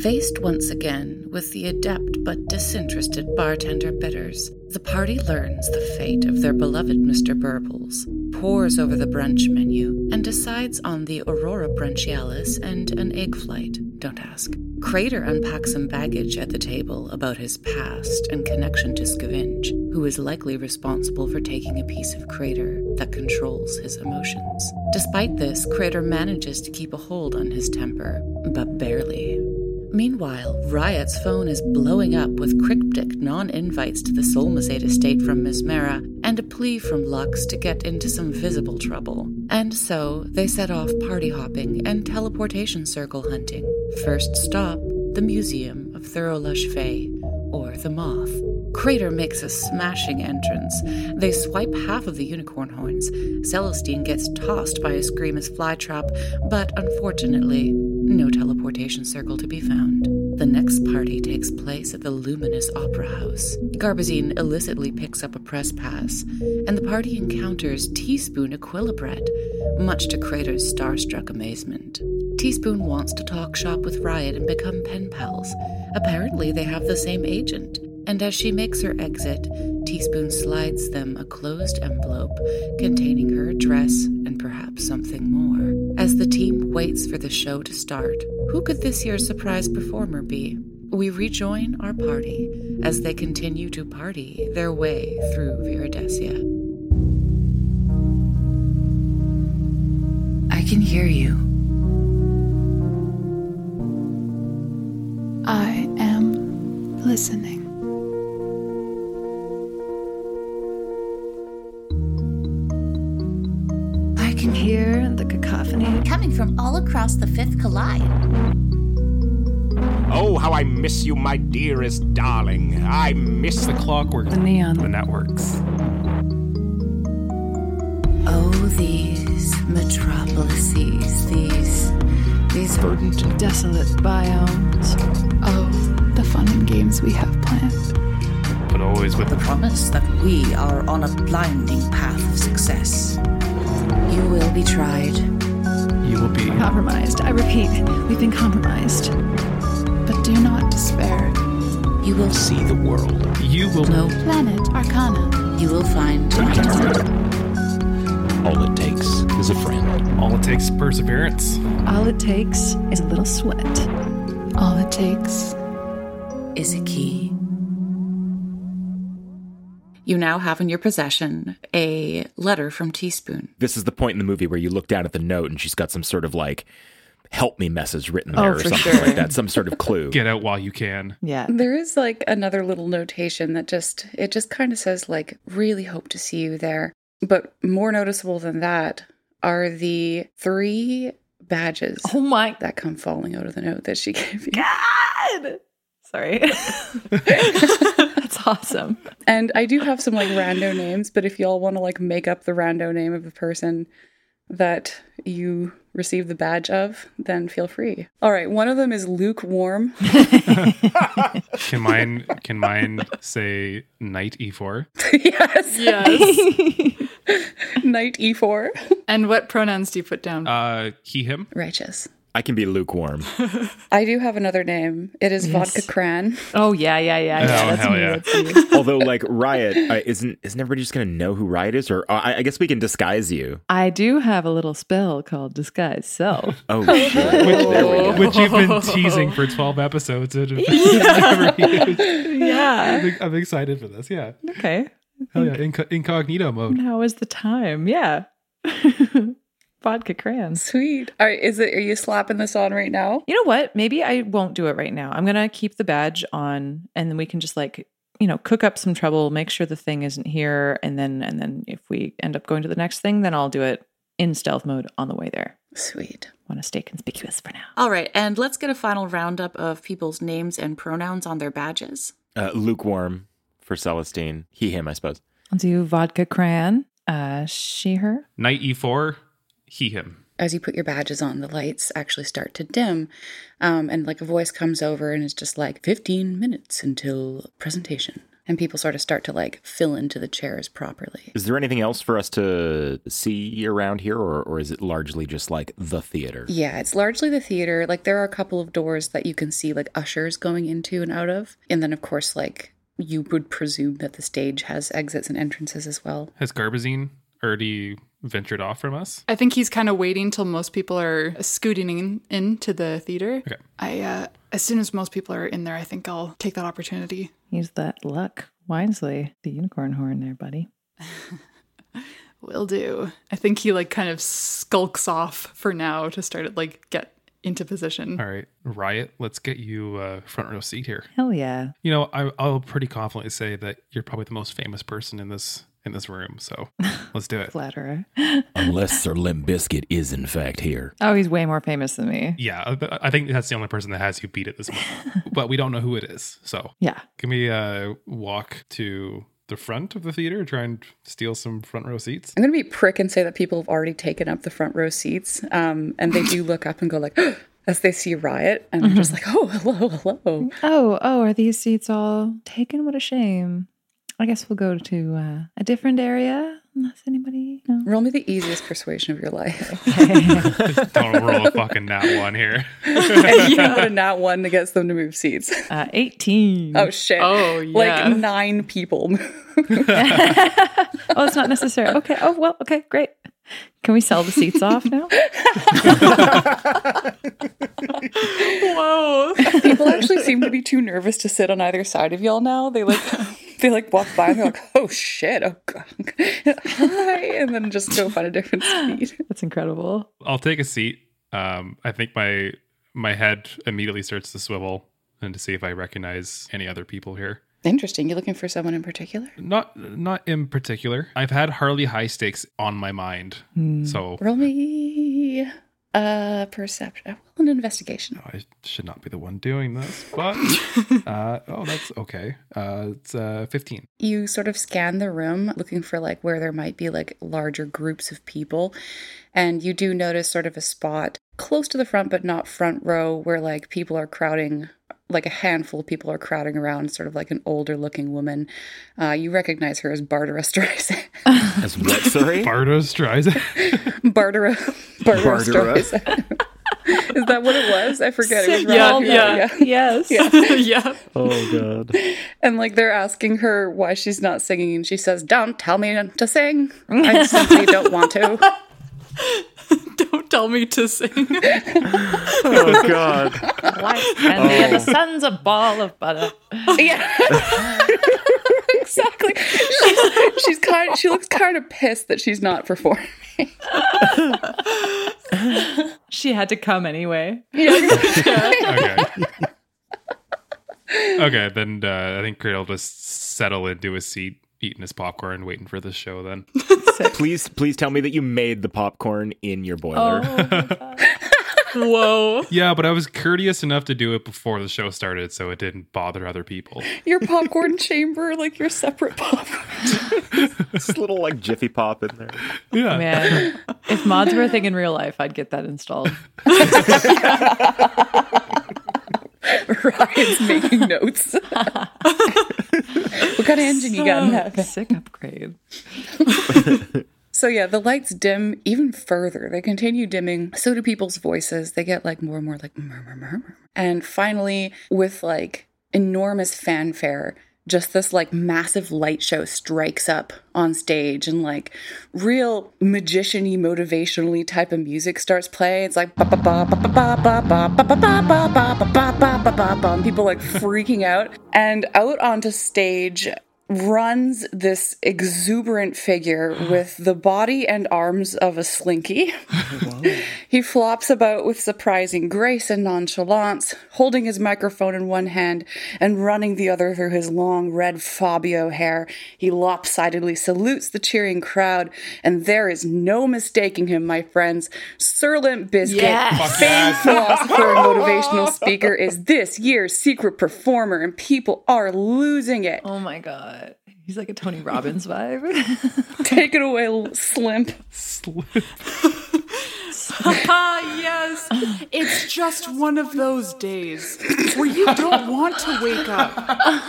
Faced once again with the adept but disinterested bartender Bitters, the party learns the fate of their beloved Mr. Burbles, pores over the brunch menu, and decides on the Aurora Brunchialis and an egg flight. Don't ask. Crater unpacks some baggage at the table about his past and connection to Scavenge, who is likely responsible for taking a piece of Crater that controls his emotions. Despite this, Crater manages to keep a hold on his temper, but barely. Meanwhile, Rriot's phone is blowing up with cryptic non invites to the Solmizate estate from Mesmera and a plea from Lux to get into some visible trouble. And so they set off party hopping and teleportation circle hunting. First stop, the Museum of Thurolush Fay, or the Moth. Crater makes a smashing entrance. They swipe half of the unicorn horns. Celestine gets tossed by a Screamus flytrap, but unfortunately, no teleportation circle to be found. The next party takes place at the Luminous Opera House. Garbazine illicitly picks up a press pass, and the party encounters Teaspoon Equilibret, much to Crater's starstruck amazement. Teaspoon wants to talk shop with Rriot and become pen pals. Apparently, they have the same agent, and as she makes her exit, Teaspoon slides them a closed envelope containing her address and perhaps something more. As the team waits for the show to start, who could this year's surprise performer be? We rejoin our party as they continue to party their way through Viridescia. I can hear you. I am listening. Can hear the cacophony. coming from all across the fifth collide. Oh, how I miss you, my dearest darling. I miss the Clockwork. The neon. The networks. Oh, these metropolises, these these verdant and desolate biomes. Oh, the fun and games we have planned. But always with The the promise that we are on a blinding path of success. You will be tried. you will be. Compromised. I repeat, we've been compromised. But do not despair. You will see the world. You will know. Planet Arcana. You will find my design. All it takes is a friend. All it takes is perseverance. All it takes is a little sweat. All it takes is a key. You now have in your possession a letter from Teaspoon. This is the point in the movie where you look down at the note and she's got some sort of like help me message written Oh, there or something sure. like that, some sort of clue. Get out while you can. Yeah. There is like another little notation that just it just kind of says like really hope to see you there. But more noticeable than that are the three badges Oh my that come falling out of the note that she gave you. god! Sorry. That's awesome. And I do have some like rando names, but if y'all want to like make up the rando name of the person that you receive the badge of, then feel free. All right, one of them is lukewarm. Can mine can mine say knight E e4? yes. Yes. Knight E4. and what pronouns do you put down? Uh he him? Righteous. I can be lukewarm. I do have another name. It is Yes. Vodka Cran. Oh yeah, yeah, yeah, yeah. Oh, that's hell me. yeah. Although, like Rriot, uh, isn't isn't everybody just gonna know who Rriot is? Or uh, I, I guess we can disguise you. I do have a little spell called disguise self. Oh shit! there we. Which you've been teasing for 12 episodes. and never yeah. I'm, I'm excited for this. Yeah. Okay. Hell yeah. Inco- incognito mode. Now is the time. Yeah. Vodka crayons. Sweet. All right, is it? Are you slapping this on right now? You know what? Maybe I won't do it right now. I'm gonna keep the badge on, and then we can just like you know cook up some trouble, make sure the thing isn't here, and then and then if we end up going to the next thing, then I'll do it in stealth mode on the way there. Sweet. Want to stay conspicuous for now. All right, and let's get a final roundup of people's names and pronouns on their badges. Uh, lukewarm for Celestine. He, him, I suppose. I'll do vodka crayon. Uh, she, her. Knight E4, he, him. As you put your badges on, the lights actually start to dim, um, and like a voice comes over and it's just like, 15 minutes until presentation. And people sort of start to like fill into the chairs properly. Is there anything else for us to see around here, or, or is it largely just like the theater? Yeah, it's largely the theater. Like there are a couple of doors that you can see like ushers going into and out of. And then of course like you would presume that the stage has exits and entrances as well. Has Garbazine already ventured off from us? I think he's kind of waiting till most people are scooting in, into the theater. Okay. I, uh, as soon as most people are in there, I think I'll take that opportunity. Use that luck wisely. The unicorn horn there, buddy. Will do. I think he like kind of skulks off for now to start to like get into position. All right. Rriot, let's get you a front row seat here. Hell yeah. You know, I, I'll pretty confidently say that you're probably the most famous person in this in this room. So let's do it. Flatterer. Unless Sir Limp Biscuit is in fact here. Oh, he's way more famous than me. Yeah, I- I think that's the only person that has you beat at this moment. but we don't know who it is. So Yeah. can we uh, walk to the front of the theater, try and steal some front row seats? I'm going to be prick and say that people have already taken up the front row seats. Um, and they do look up and go like, as they see Rriot. And they're just like, oh, hello, hello. Oh, oh, are these seats all taken? What a shame. I guess we'll go to uh, a different area unless anybody. No. Roll me the easiest persuasion of your life. don't roll a fucking nat one here. and you got a nat one that gets them to move seats. Uh, 18. Oh, shit. Oh, yeah. Like nine people move. oh, it's not necessary. Okay. Oh, well, okay, great. Can we sell the seats off now? Whoa. People actually seem to be too nervous to sit on either side of y'all now. They like they like walk by and they're like, oh shit, oh god, hi, and then just go find a different seat. That's incredible. I'll take a seat. Um, I think my my head immediately starts to swivel and to see if I recognize any other people here. Interesting. You're looking for someone in particular? Not not in particular. I've had Harley High Stakes on my mind, so Roll me a perception. Well, an investigation. No, I should not be the one doing this. But uh, oh, that's okay. Uh, it's uh, fifteen. You sort of scan the room looking for like where there might be like larger groups of people. And you do notice sort of a spot close to the front, but not front row, where like people are crowding, like a handful of people are crowding around, sort of like an older looking woman. Uh, you recognize her as Barbara Streisand. As what, sorry? Bardo Streisand. Barbara, Barbara Barbara. Streisand. Is that what it was? I forget. It was Yeah, wrong. yeah. Yes. yeah. oh god. And like they're asking her why she's not singing, and she says, "Don't tell me to sing. I simply don't want to." Don't tell me to sing. Oh god. White candy and the sun's a ball of butter. Yeah, exactly. She's, she's kind. She looks kind of pissed that she's not performing. She had to come anyway. Yeah. okay. okay, then uh, I think Crater will just settle into his seat, eating his popcorn, waiting for the show. Then Please, please tell me that you made the popcorn in your boiler. Oh Whoa. yeah, but I was courteous enough to do it before the show started, so it didn't bother other people. Your popcorn chamber, like your separate popcorn. This little like Jiffy Pop in there. Yeah, Man, if mods were a thing in real life, I'd get that installed. Ryan's making notes. What kind of engine you got in that? Sick upgrade. So yeah, the lights dim even further. They continue dimming. So do people's voices. They get like more and more like murmur, murmur. And finally, with like enormous fanfare, just this like massive light show strikes up on stage and like real magician-y motivationally type of music starts playing it's like people like freaking out and out onto stage runs this exuberant figure with the body and arms of a slinky. he flops about with surprising grace and nonchalance, holding his microphone in one hand and running the other through his long red Fabio hair. He lopsidedly salutes the cheering crowd, and there is no mistaking him, my friends. Sir Limp Bizkit, Yes. famed philosopher and motivational speaker, is this year's secret performer, and people are losing it. Oh my god. He's like a Tony Robbins vibe. Take it away, Slimp. Ah, yes. It's just one of those days where you don't want to wake up.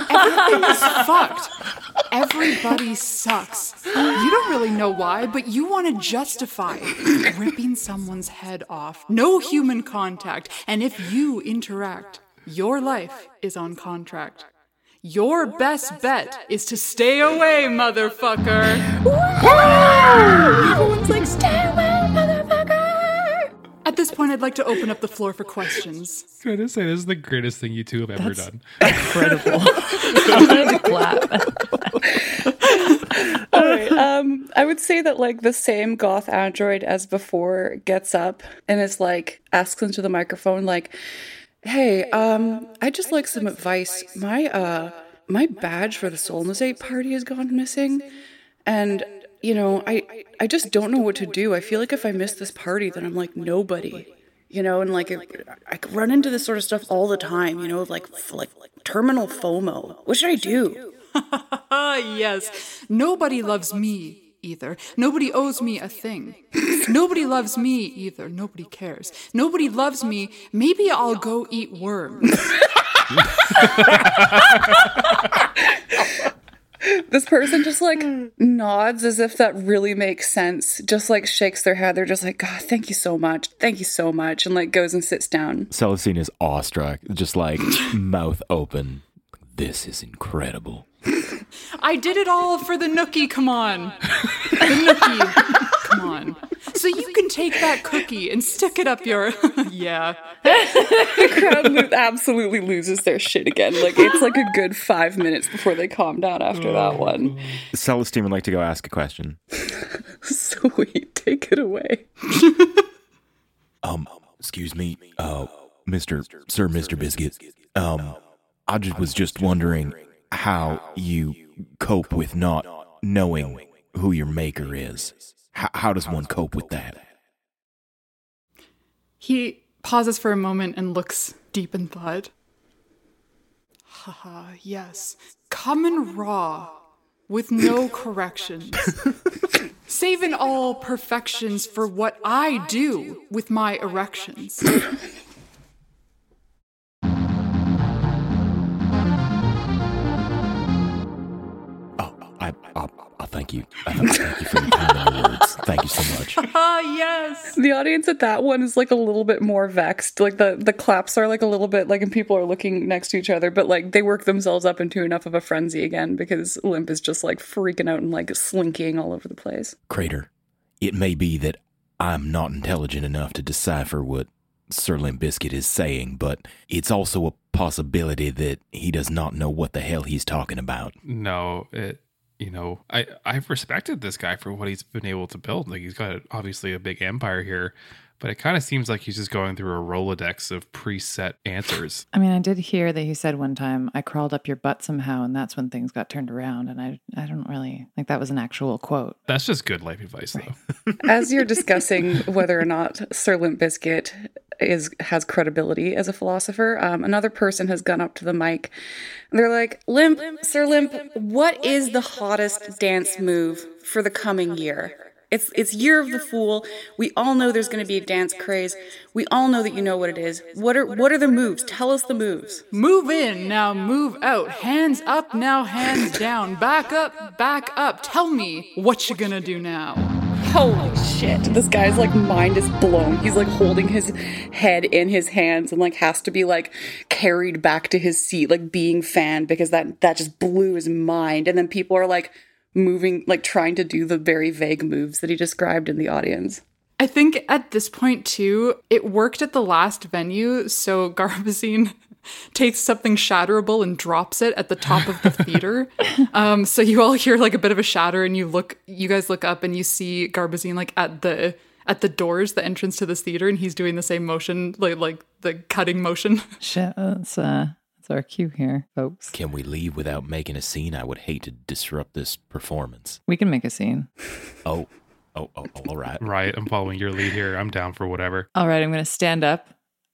Everything is fucked. Everybody sucks. You don't really know why, but you want to justify ripping someone's head off. No human contact. And if you interact, your life is on contract. Your best bet is to stay away, motherfucker. Everyone's like, stay away, motherfucker. At this point, I'd like to open up the floor for questions. Can I just say this is the greatest thing you two have ever done? Incredible. I wanted to clap. All right. Um, I would say that like the same goth android as before gets up and is like asks into the microphone like, "Hey, um, I just like some advice. My uh, my badge for the Eight party has gone missing, and you know, I I just don't know what to do. I feel like if I miss this party, then I'm like nobody." You know, and like it, I run into this sort of stuff all the time. You know, like like terminal FOMO. What should I do? Yes. Nobody loves me either. Nobody owes me a thing. Nobody loves me either. Nobody cares. Nobody loves me. Maybe I'll go eat worms. This person just like nods as if that really makes sense, just like shakes their head. They're just like, God, thank you so much. Thank you so much. And like goes and sits down. Celestine is awestruck, just like mouth open. This is incredible. I did it all for the nookie. Come on. The nookie. Come on. So you can take that cookie and stick it up your. yeah. The crowd lo- absolutely loses their shit again. Like it's like a good five minutes before they calm down after that one. Celestine would like to go ask a question. Sweet, take it away. Um, excuse me, uh, Mister Sir, Mister Biscuit. Um, I just was just wondering how you cope with not knowing who your maker is. How, how does one cope with that? He pauses for a moment and looks deep in thought. Haha, yes. Common raw, with no corrections. Saving all perfections for what I do with my erections. Thank you. Thank you for your kind words. Thank you so much. Ah, yes. The audience at that one is like a little bit more vexed. Like the the claps are like a little bit like, and people are looking next to each other, but like they work themselves up into enough of a frenzy again because Limp is just like freaking out and like slinking all over the place. Crater, it may be that I'm not intelligent enough to decipher what Sir Limp Biscuit is saying, but it's also a possibility that he does not know what the hell he's talking about. No, it you know, I I've respected this guy for what he's been able to build. Like he's got obviously a big empire here, but it kind of seems like he's just going through a rolodex of preset answers. I mean, I did hear that he said one time, I crawled up your butt somehow, and that's when things got turned around. And I, I don't really like that was an actual quote. That's just good life advice, though. As you're discussing whether or not Sir Limp Biscuit is has credibility as a philosopher, um, another person has gone up to the mic. And they're like, "Limp, Sir Limp, what is the hottest dance move for the coming year?" It's it's year of the fool. We all know there's going to be a dance craze. We all know that you know what it is. What are what are the moves? Tell us the moves. Move in, now move out. Hands up, now hands down. Back up, back up. Tell me what you're gonna do now. Holy shit. This guy's like mind is blown. He's like holding his head in his hands and like has to be like carried back to his seat, like being fanned because that that just blew his mind. And then people are like moving, like trying to do the very vague moves that he described in the audience. I think at this point too, it worked at the last venue, so Garbazine takes something shatterable and drops it at the top of the theater. um, so you all hear like a bit of a shatter, and you look, you guys look up, and you see Garbazine like at the at the doors, the entrance to this theater, and he's doing the same motion, like like the cutting motion. Shit, that's uh, that's our cue here, folks. Can we leave without making a scene? I would hate to disrupt this performance. We can make a scene. Oh, oh, oh, oh all right. Right. I'm following your lead here. I'm down for whatever. All right, I'm going to stand up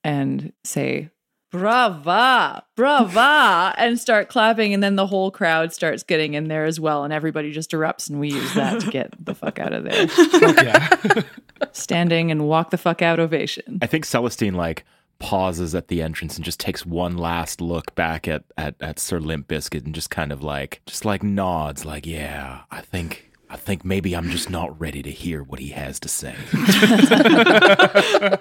and say, brava, brava, and start clapping. And then the whole crowd starts getting in there as well. And everybody just erupts. And we use that to get the fuck out of there. yeah. Standing and walk the fuck out ovation. I think Celestine like pauses at the entrance and just takes one last look back at at, at Sir Limp Biscuit and just kind of like just like nods like yeah I think I think maybe I'm just not ready to hear what he has to say.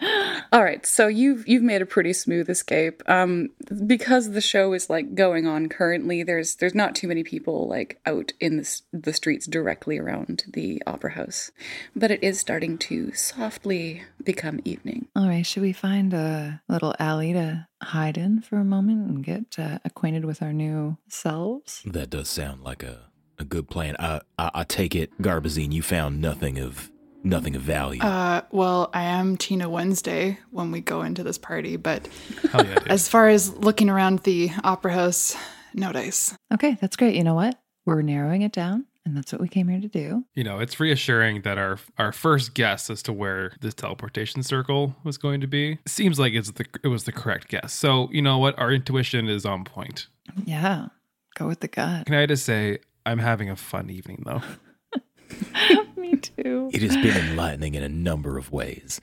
All right, so you've you've made a pretty smooth escape. Um, because the show is like going on currently. There's there's not too many people like out in the the streets directly around the opera house, but it is starting to softly become evening. All right, should we find a little alley to hide in for a moment and get uh, acquainted with our new selves? that does sound like a, a good plan. I, I I take it, Garbazine, you found nothing of nothing of value. Uh, well, I am Tina Wednesday when we go into this party, but yeah, as far as looking around the opera house, no dice. Okay, that's great. You know what? We're narrowing it down, and that's what we came here to do. you know, it's reassuring that our our first guess as to where this teleportation circle was going to be seems like it's the it was the correct guess. So you know what, our intuition is on point. Yeah, go with the gut. Can I just say I'm having a fun evening though. Me too. it has been enlightening in a number of ways.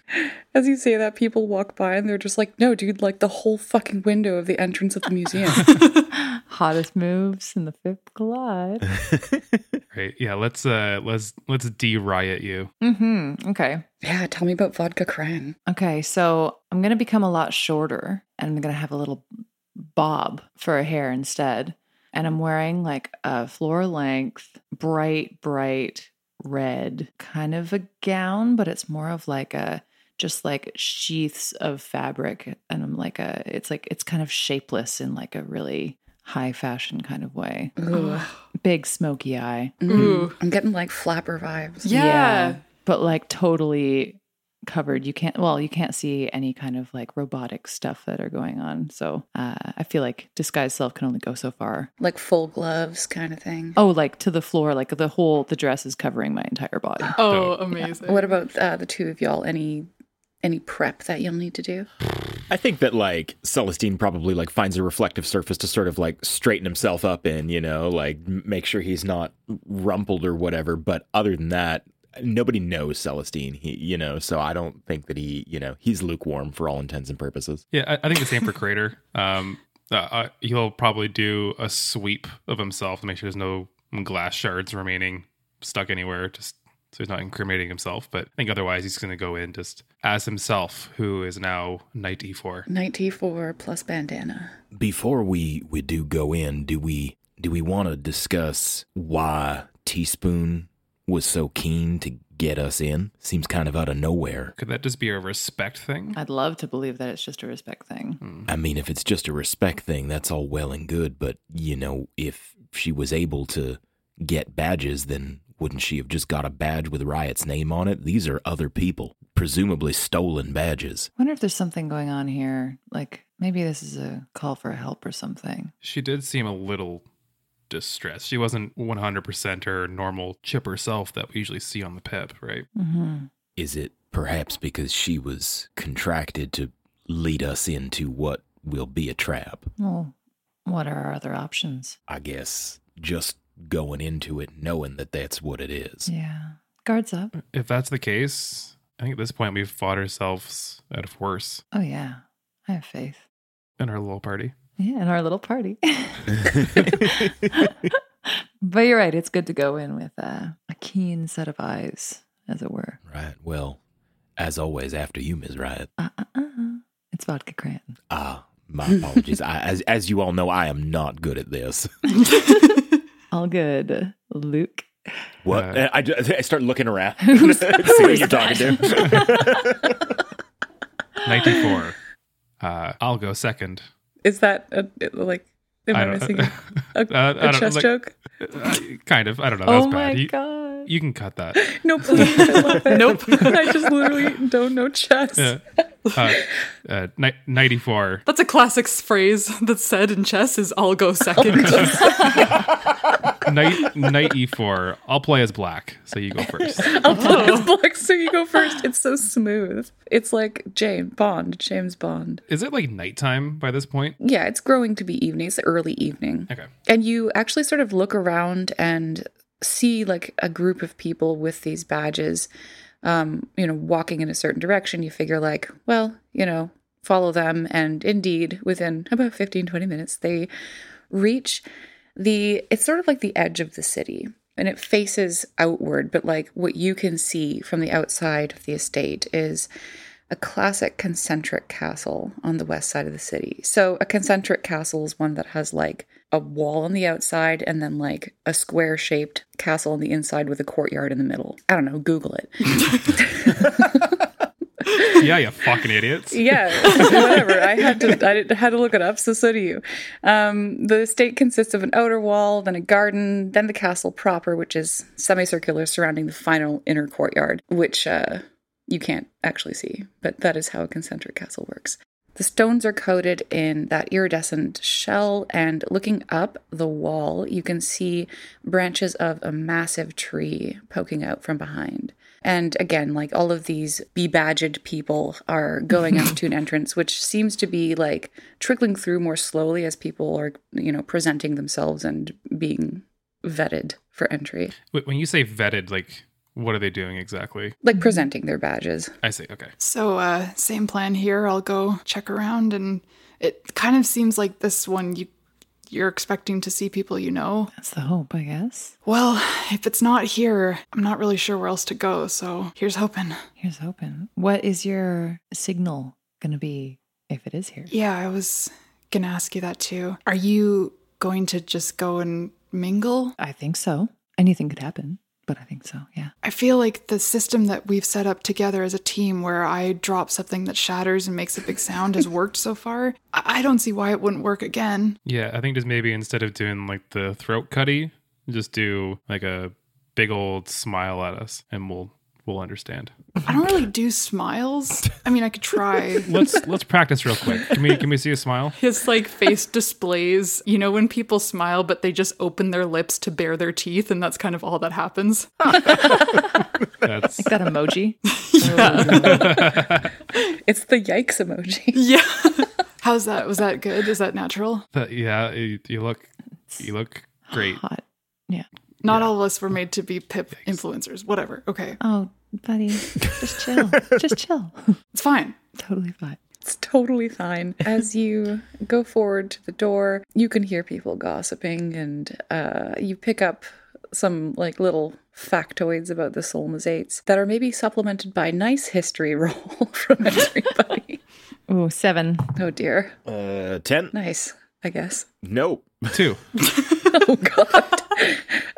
As you say that, people walk by and they're just like, "No, dude! Like the whole fucking window of the entrance of the museum." Hottest moves in the fifth collide. Right? Yeah, let's uh let's let's de-riot you. mm-hmm. Okay. yeah, tell me about vodka cran. Okay, so I'm gonna become a lot shorter, and I'm gonna have a little bob for a hair instead. And I'm wearing like a floor length, bright, bright red kind of a gown, but it's more of like a just like sheaths of fabric. And I'm like a, it's like, it's kind of shapeless in like a really high fashion kind of way. Ugh. Big smoky eye. Mm-hmm. Ooh. I'm getting like flapper vibes. Yeah. But like totally covered. You can't, well, you can't see any kind of like robotic stuff that are going on. So uh, I feel like disguise self can only go so far. Like full gloves kind of thing. Oh, like to the floor, like the whole, the dress is covering my entire body. Oh, amazing. What about uh, the two of y'all? Any any prep that you'll need to do? I think that like Celestine probably like finds a reflective surface to sort of like straighten himself up in, you know, like make sure he's not rumpled or whatever. But other than that, nobody knows Celestine. He, you know, so I don't think that he, you know, he's lukewarm for all intents and purposes. Yeah, I, I think the same for Crater. Um, uh, uh, he'll probably do a sweep of himself to make sure there's no glass shards remaining stuck anywhere, just so he's not incriminating himself. But I think otherwise he's going to go in just as himself, who is now Knight E E4. Knight e4 plus bandana. Before we we do go in, do we do we want to discuss why Teaspoon was so keen to get us in? Seems kind of out of nowhere. Could that just be a respect thing? I'd love to believe that it's just a respect thing. Hmm. I mean, if it's just a respect thing, that's all well and good. But, you know, if she was able to get badges, then wouldn't she have just got a badge with Rriot's name on it? These are other people, presumably stolen badges. wonder if there's something going on here. Like maybe this is a call for help or something. She did seem a little distressed. She wasn't 100% her normal chipper self that we usually see on the pip, right? Mm-hmm. Is it perhaps because she was contracted to lead us into what will be a trap? Well, what are our other options? I guess just going into it knowing that that's what it is. Yeah. Guards up. If that's the case, I think at this point we've fought ourselves out of worse Oh, yeah. I have faith. in our little party. Yeah, in our little party. but you're right. It's good to go in with uh, a keen set of eyes, as it were. Right. Well, as always, after you, Ms. Rriot. Uh, uh, uh. It's vodka Cranton. Ah, my apologies. I, as as you all know, I am not good at this. All good, Luke. What? Uh, I, ju- I start looking around. Who's- See who who is you're talking to. 94. Uh, I'll go second. Is that a, like? Am I, I missing a, a, Uh, I a don't- chess like- joke? Uh, kind of. I don't know. That oh bad. my You, god. you can cut that. No, please. I love it. Nope. I just literally don't know chess. Yeah. Uh, uh, ni- 94. That's a classic phrase that's said in chess is I'll go second. Knight, knight e4. I'll play as black, so you go first. I'll play as black, so you go first. It's so smooth. It's like James Bond, James Bond. Is it like nighttime by this point? Yeah, it's growing to be evening. It's early evening. Okay. And you actually sort of look around and see like a group of people with these badges, um, you know, walking in a certain direction. You figure, like, well, you know, follow them. And indeed, within about 15, 20 minutes, they reach the, it's sort of like the edge of the city. And it faces outward, but like what you can see from the outside of the estate is a classic concentric castle on the west side of the city. So a concentric castle is one that has like a wall on the outside and then like a square shaped castle on the inside with a courtyard in the middle. I don't know, Google it. Yeah, you fucking idiots. yeah, whatever. I had to I had to look it up, so so do you. Um, the estate consists of an outer wall, then a garden, then the castle proper, which is semicircular, surrounding the final inner courtyard, which uh, you can't actually see, but that is how a concentric castle works. The stones are coated in that iridescent shell, and looking up the wall, you can see branches of a massive tree poking out from behind. And again, like all of these bebadged people are going up to an entrance, which seems to be like trickling through more slowly as people are, you know, presenting themselves and being vetted for entry, When you say vetted, like, what are they doing exactly? like presenting their badges. I see. Okay. so, uh, same plan here. I'll go check around, and it kind of seems like this one you you're expecting to see people you know. That's the hope, I guess. Well, if it's not here, I'm not really sure where else to go. So here's hoping. Here's hoping. What is your signal going to be if it is here? Yeah, I was gonna ask you that too. Are you going to just go and mingle? I think so. Anything could happen, but I think so. Yeah. I feel like the system that we've set up together as a team where I drop something that shatters and makes a big sound has worked so far. I I don't see why it wouldn't work again. Yeah, I think just maybe instead of doing like the throat cutty, just do like a big old smile at us and we'll we'll understand. I don't really do smiles. I mean, I could try. Let's let's practice real quick. Can we can we see a smile? His like face displays, you know, when people smile, but they just open their lips to bare their teeth, and that's kind of all that happens. That's Like that emoji. yeah. It's the yikes emoji. Yeah. How's that? Was that good? Is that natural? that, yeah, you, you look you look great. Hot. Yeah. Not all of us were made to be pip influencers. Whatever. Okay. Oh, buddy, just chill. just chill. It's fine. totally fine. It's totally fine. As you go forward to the door, you can hear people gossiping, and uh, you pick up some like little factoids about the Solmizates that are maybe supplemented by nice history roll from everybody. Ooh, seven. oh dear, Uh, 10? nice. I guess. Nope. Two. Oh god.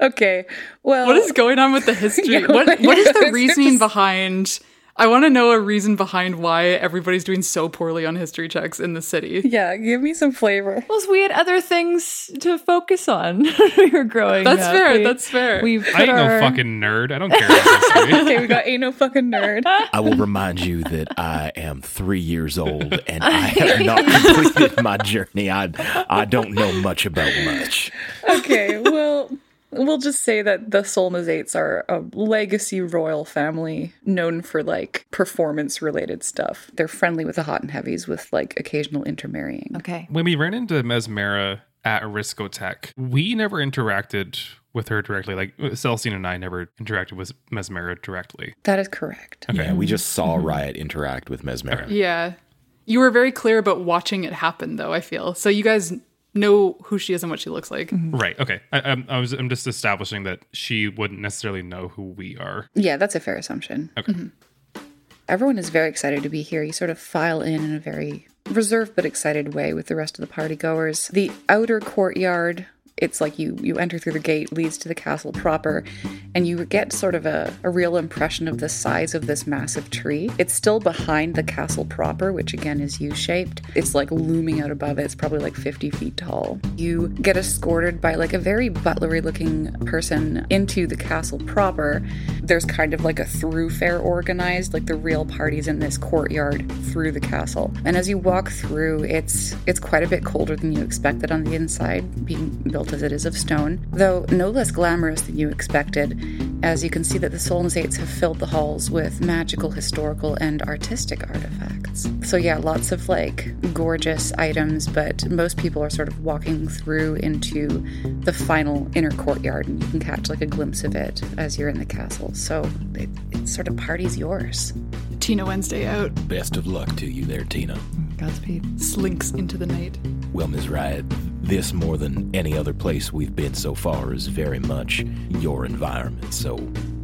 okay. Well, What is going on with the history? What what- what is the reasoning behind I want to know a reason behind why everybody's doing so poorly on history checks in the city. Yeah, give me some flavor. Well, we had other things to focus on we were growing That's up. fair. We- that's fair. We've I put ain't our, no fucking nerd. I don't care about history. Okay, we got ain't no fucking nerd. I will remind you that I am three years old and I have not completed my journey. I, I don't know much about much. Okay, well, we'll just say that the Solmizates are a legacy royal family known for like performance related stuff. They're friendly with the hot and heavies with like occasional intermarrying. Okay. when we ran into Mesmera at Aristotech, we never interacted with her directly. Like uh, Celestine and I never interacted with Mesmera directly. That is correct. Yeah, we just saw mm-hmm. Rriot interact with Mesmera. yeah. You were very clear about watching it happen though, I feel. So you guys know who she is and what she looks like. Mm-hmm. Right. Okay. I, I'm, I was. I'm just establishing that she wouldn't necessarily know who we are. Yeah, that's a fair assumption. Okay. Mm-hmm. Everyone is very excited to be here. You sort of file in in a very reserved but excited way with the rest of the party goers. The outer courtyard, it's like you you enter through the gate, leads to the castle proper, and you get sort of a, a real impression of the size of this massive tree. It's still behind the castle proper, which again is U-shaped. It's like looming out above it. It's probably like 50 feet tall. You get escorted by like a very butlery looking person into the castle proper. There's kind of like a throughfare organized, like the real parties in this courtyard through the castle. And as you walk through, it's it's quite a bit colder than you expected on the inside, being built as it is of stone, though no less glamorous than you expected, as you can see that the Solmizates have filled the halls with magical, historical, and artistic artifacts. So yeah, lots of like gorgeous items, but most people are sort of walking through into the final inner courtyard, and you can catch like a glimpse of it as you're in the castle. So it, it sort of party's yours. Tina Wednesday out, Best of luck to you there, Tina. Godspeed. slinks into the night. Well, Ms. Rriot, this more than any other place we've been so far is very much your environment, so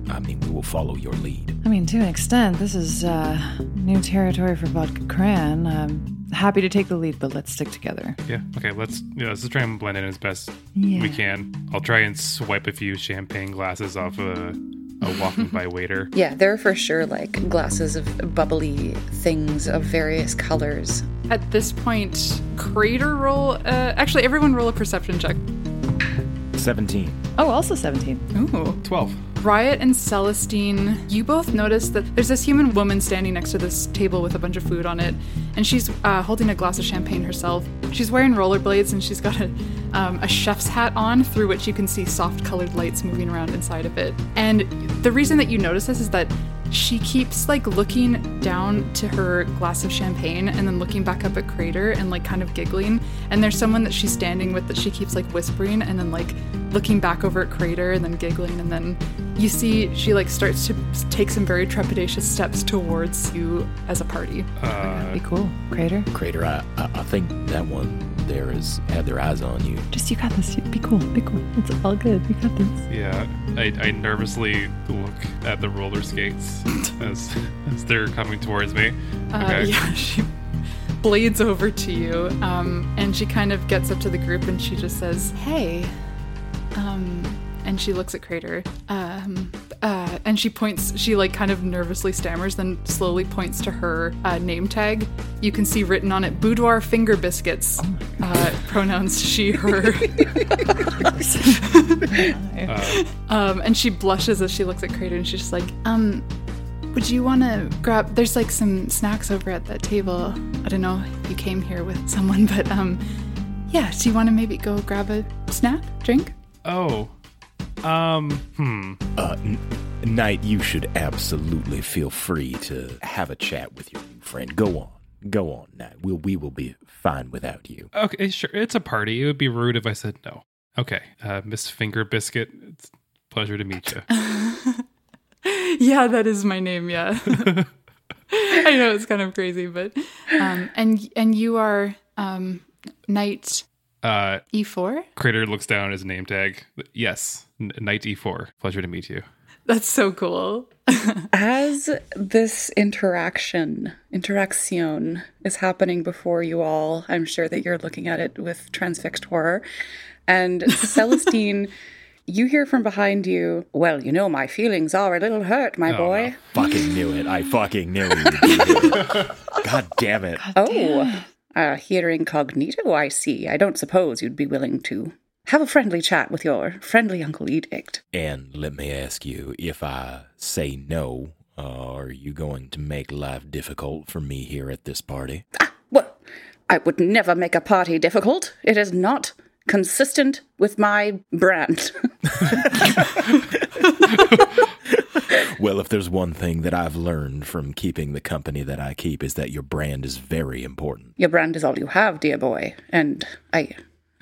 I mean, we will follow your lead. I mean, to an extent, this is uh, new territory for Vodka Cran. I'm happy to take the lead, but let's stick together. Yeah. Okay. Let's. Yeah. Let's just try and blend in as best Yeah. we can. I'll try and swipe a few champagne glasses off a, a walking by waiter. Yeah, there are for sure like glasses of bubbly things of various colors. At this point, Crater roll. Uh, actually, everyone roll a perception check. 17. Oh, also 17. Ooh. Twelve. Rriot and Celestine, you both notice that there's this human woman standing next to this table with a bunch of food on it, and she's uh, holding a glass of champagne herself. She's wearing rollerblades and she's got a, um, a chef's hat on through which you can see soft colored lights moving around inside of it. And the reason that you notice this is that she keeps like looking down to her glass of champagne and then looking back up at Crater and like kind of giggling. And there's someone that she's standing with that she keeps like whispering and then like looking back over at Crater and then giggling. And then you see she like starts to take some very trepidatious steps towards you as a party. Uh, Be cool. Crater. Crater, I, I, I think that one there has had their eyes on you. Just you got this. Be cool. Be cool. It's all good. You got this. yeah. I, I nervously look at the roller skates as as they're coming towards me. Uh, yeah, she blades over to you, um, and she kind of gets up to the group and she just says, "Hey," um, and she looks at Crater, um, uh, and she points. She like kind of nervously stammers, then slowly points to her uh, name tag. You can see written on it "Boudoir Finger Biscuits," uh, pronouns she/her. um, and she blushes as she looks at Crater, and she's just like, um. Would you want to grab? There's like some snacks over at that table. I don't know if you came here with someone, but um, yeah. Do you want to maybe go grab a snack, drink? Oh. Um. Hmm. Uh, N- Knight, you should absolutely feel free to have a chat with your new friend. Go on. Go on, Knight. We'll, we will be fine without you. Okay. Sure. It's a party. It would be rude if I said no. Okay. Uh, Miss Finger Biscuit. It's a pleasure to meet you. yeah, that is my name. Yeah, I know it's kind of crazy, but um, and and you are um, Knight Uh, E4. Crater looks down at his name tag. Yes. N- Knight E4. Pleasure to meet you. That's so cool. As this interaction, interaction is happening before you all, I'm sure that you're looking at it with transfixed horror. And Celestine, you hear from behind you, Well, you know, my feelings are a little hurt, my Oh, boy. Fucking knew it. I fucking knew it. would be here. God damn it. Oh, uh, here incognito, I see. I don't suppose you'd be willing to have a friendly chat with your friendly Uncle Edict. And let me ask you if I say no, uh, are you going to make life difficult for me here at this party? Ah, Well, I would never make a party difficult. It is not consistent with my brand. Well, if there's one thing that I've learned from keeping the company that I keep is that your brand is very important. Your brand is all you have, dear boy, and I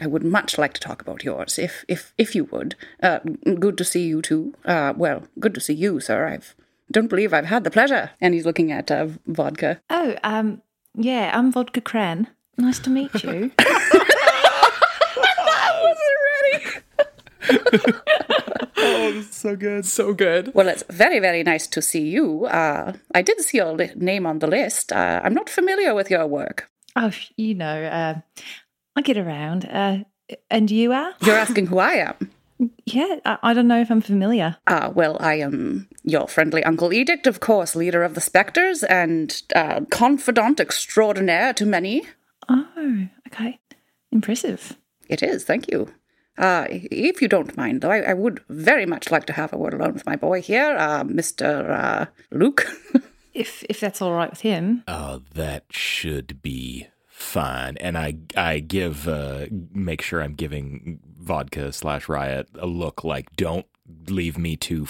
I would much like to talk about yours, if if if you would. Uh, good to see you too. Uh, well, good to see you, sir. I've don't believe I've had the pleasure. And he's looking at uh, vodka. Oh, um, yeah, I'm Vodka Cran. Nice to meet you. I wasn't ready. oh, this is so good. So good. Well, it's very, very nice to see you. Uh, I did see your li- name on the list. Uh, I'm not familiar with your work. Oh, you know, uh, I get around. Uh, and you are? You're asking who I am. Yeah, I, I don't know if I'm familiar. Ah, well, I am your friendly Uncle Edict, of course, leader of the Spectres and uh, confidant extraordinaire to many. Oh, okay. Impressive. It is, thank you. Uh, if you don't mind, though, I, I would very much like to have a word alone with my boy here, uh, Mr. Uh, Luke. If if that's all right with him. Uh, that should be fine. And I I give uh make sure I'm giving vodka slash Rriot a look like don't leave me too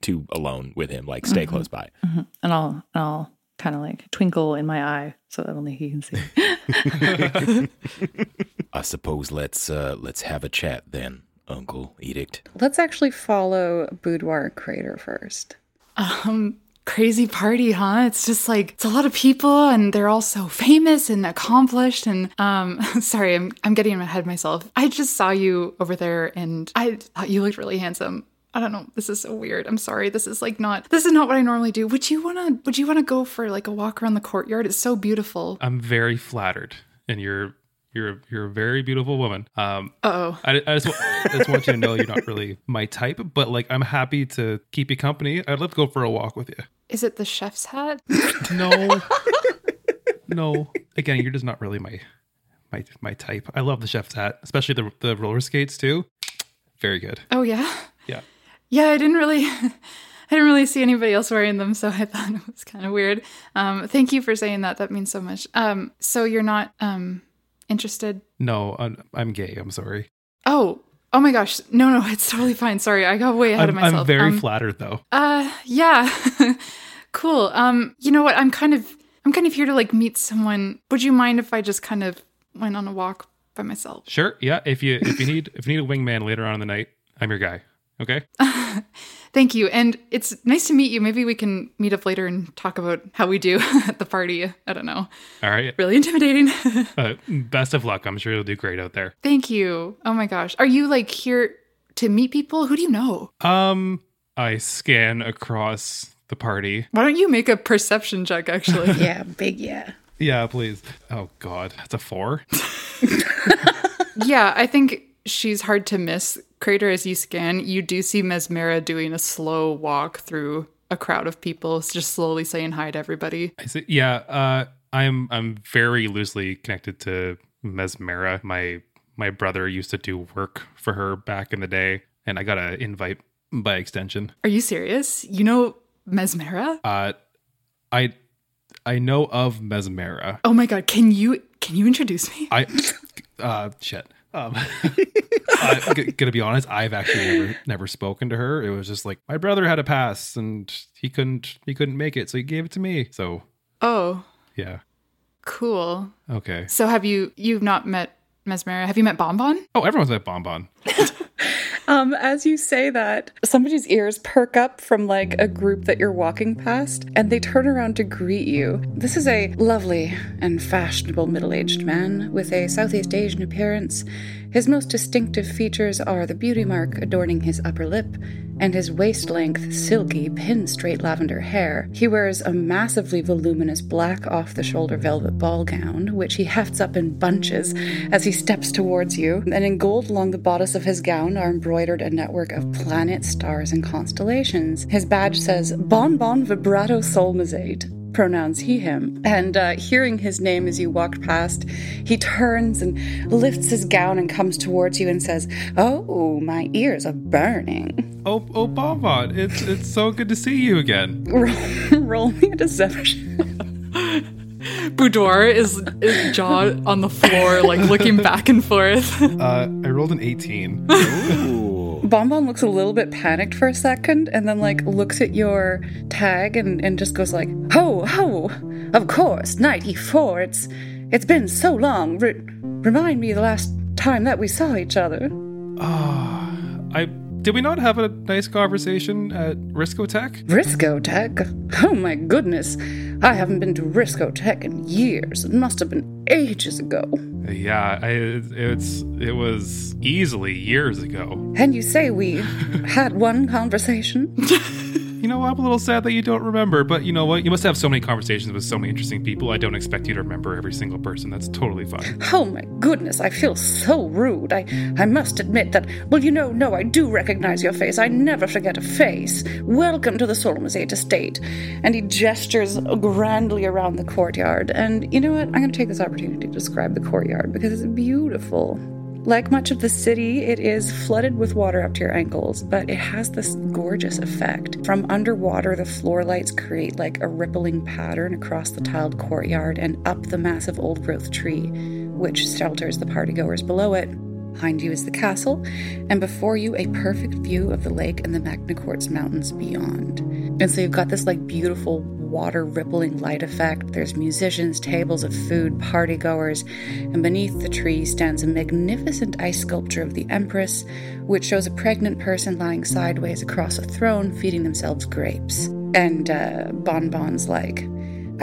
too alone with him. Like stay Mhm. close by. Mhm. And I'll and I'll kind of like twinkle in my eye so that only he can see. I suppose let's uh let's have a chat then, Uncle Edict. Let's actually follow Boudoir Crater first. Um, crazy party, huh? It's just like it's a lot of people, and they're all so famous and accomplished. And um, sorry, I'm I'm getting ahead of myself. I just saw you over there, and I thought you looked really handsome. I don't know. This is so weird. I'm sorry. This is like not. This is not what I normally do. Would you wanna? Would you wanna go for like a walk around the courtyard? It's so beautiful. I'm very flattered, and you're you're you're a very beautiful woman. Um, Uh-oh. I, I just I just want you to know you're not really my type, but like I'm happy to keep you company. I'd love to go for a walk with you. Is it the chef's hat? No, no. Again, you're just not really my my my type. I love the chef's hat, especially the the roller skates too. Very good. Oh yeah. Yeah. Yeah, I didn't really I didn't really see anybody else wearing them, so I thought it was kind of weird. Um thank you for saying that. That means so much. Um so you're not um interested? No, I'm, I'm gay. I'm sorry. Oh, oh my gosh. No, no, it's totally fine. Sorry. I got way ahead I'm, of myself. I'm very Um, flattered though. Uh yeah. cool. Um you know what? I'm kind of I'm kind of here to like meet someone. Would you mind if I just kind of went on a walk by myself? Sure. Yeah. If you if you need if you need a wingman later on in the night, I'm your guy. Okay. Thank you. And it's nice to meet you. Maybe we can meet up later and talk about how we do at the party. I don't know. All right. Really intimidating. Uh, best of luck. I'm sure you'll do great out there. Thank you. Oh my gosh. Are you like here to meet people? Who do you know? Um, I scan across the party. Why don't you make a perception check actually? yeah, big yeah. Yeah, please. Oh God, that's a four. yeah, I think she's hard to miss. Crater, as you scan, you do see Mesmera doing a slow walk through a crowd of people, just slowly saying hi to everybody. I see. Yeah. Uh, I'm I'm very loosely connected to Mesmera. My my brother used to do work for her back in the day, and I got an invite by extension. Are you serious? You know Mesmera? Uh, I I know of Mesmera. Oh my god, can you can you introduce me? I uh shit. Um, uh, g- gonna be honest, I've actually never never spoken to her. It was just like my brother had a pass and he couldn't he couldn't make it, so he gave it to me. So Oh, yeah, cool. okay. So have you you've not met Mesmera? Have you met Bonbon? Oh, everyone's at Bonbon. Um, as you say that, somebody's ears perk up from like a group that you're walking past, and they turn around to greet you. This is a lovely and fashionable middle aged man with a Southeast Asian appearance. His most distinctive features are the beauty mark adorning his upper lip and his waist length, silky, pin straight lavender hair. He wears a massively voluminous black off the shoulder velvet ball gown, which he hefts up in bunches as he steps towards you. And in gold along the bodice of his gown are embroidered a network of planets, stars, and constellations. His badge says Bon Bon Vibrato Solmizate pronouns he, him. And uh, hearing his name as you walked past, he turns and lifts his gown and comes towards you and says, Oh, my ears are burning. Oh, oh, Bonbon, it's it's so good to see you again. Roll, roll me a deception. Boudoir is, is jaw on the floor, like looking back and forth. Uh, I rolled an eighteen. Bonbon looks a little bit panicked for a second and then like looks at your tag and, and just goes like, Ho, ho, of course, 94. It's it's been so long. Re- remind me the last time that we saw each other. Ah, I did we not have a nice conversation at Riscotech? Risco Tech? Oh my goodness. I haven't been to Riscotech in years. It must have been ages ago. Yeah, I, it's it was easily years ago. And you say we had one conversation? You know, I'm a little sad that you don't remember, but you know what? You must have so many conversations with so many interesting people. I don't expect you to remember every single person. That's totally fine. Oh my goodness, I feel so rude. I, I must admit that, well, you know, no, I do recognize your face. I never forget a face. Welcome to the Solmizate estate. And he gestures grandly around the courtyard. And you know what? I'm going to take this opportunity to describe the courtyard because it's beautiful. Like much of the city, it is flooded with water up to your ankles, but it has this gorgeous effect. From underwater, the floor lights create like a rippling pattern across the tiled courtyard and up the massive old growth tree, which shelters the partygoers below it. Behind you is the castle, and before you, a perfect view of the lake and the Magna Quartz Mountains beyond. And so you've got this like beautiful water rippling light effect. There's musicians, tables of food, partygoers, and beneath the tree stands a magnificent ice sculpture of the Empress, which shows a pregnant person lying sideways across a throne feeding themselves grapes. And uh, Bonbon's like,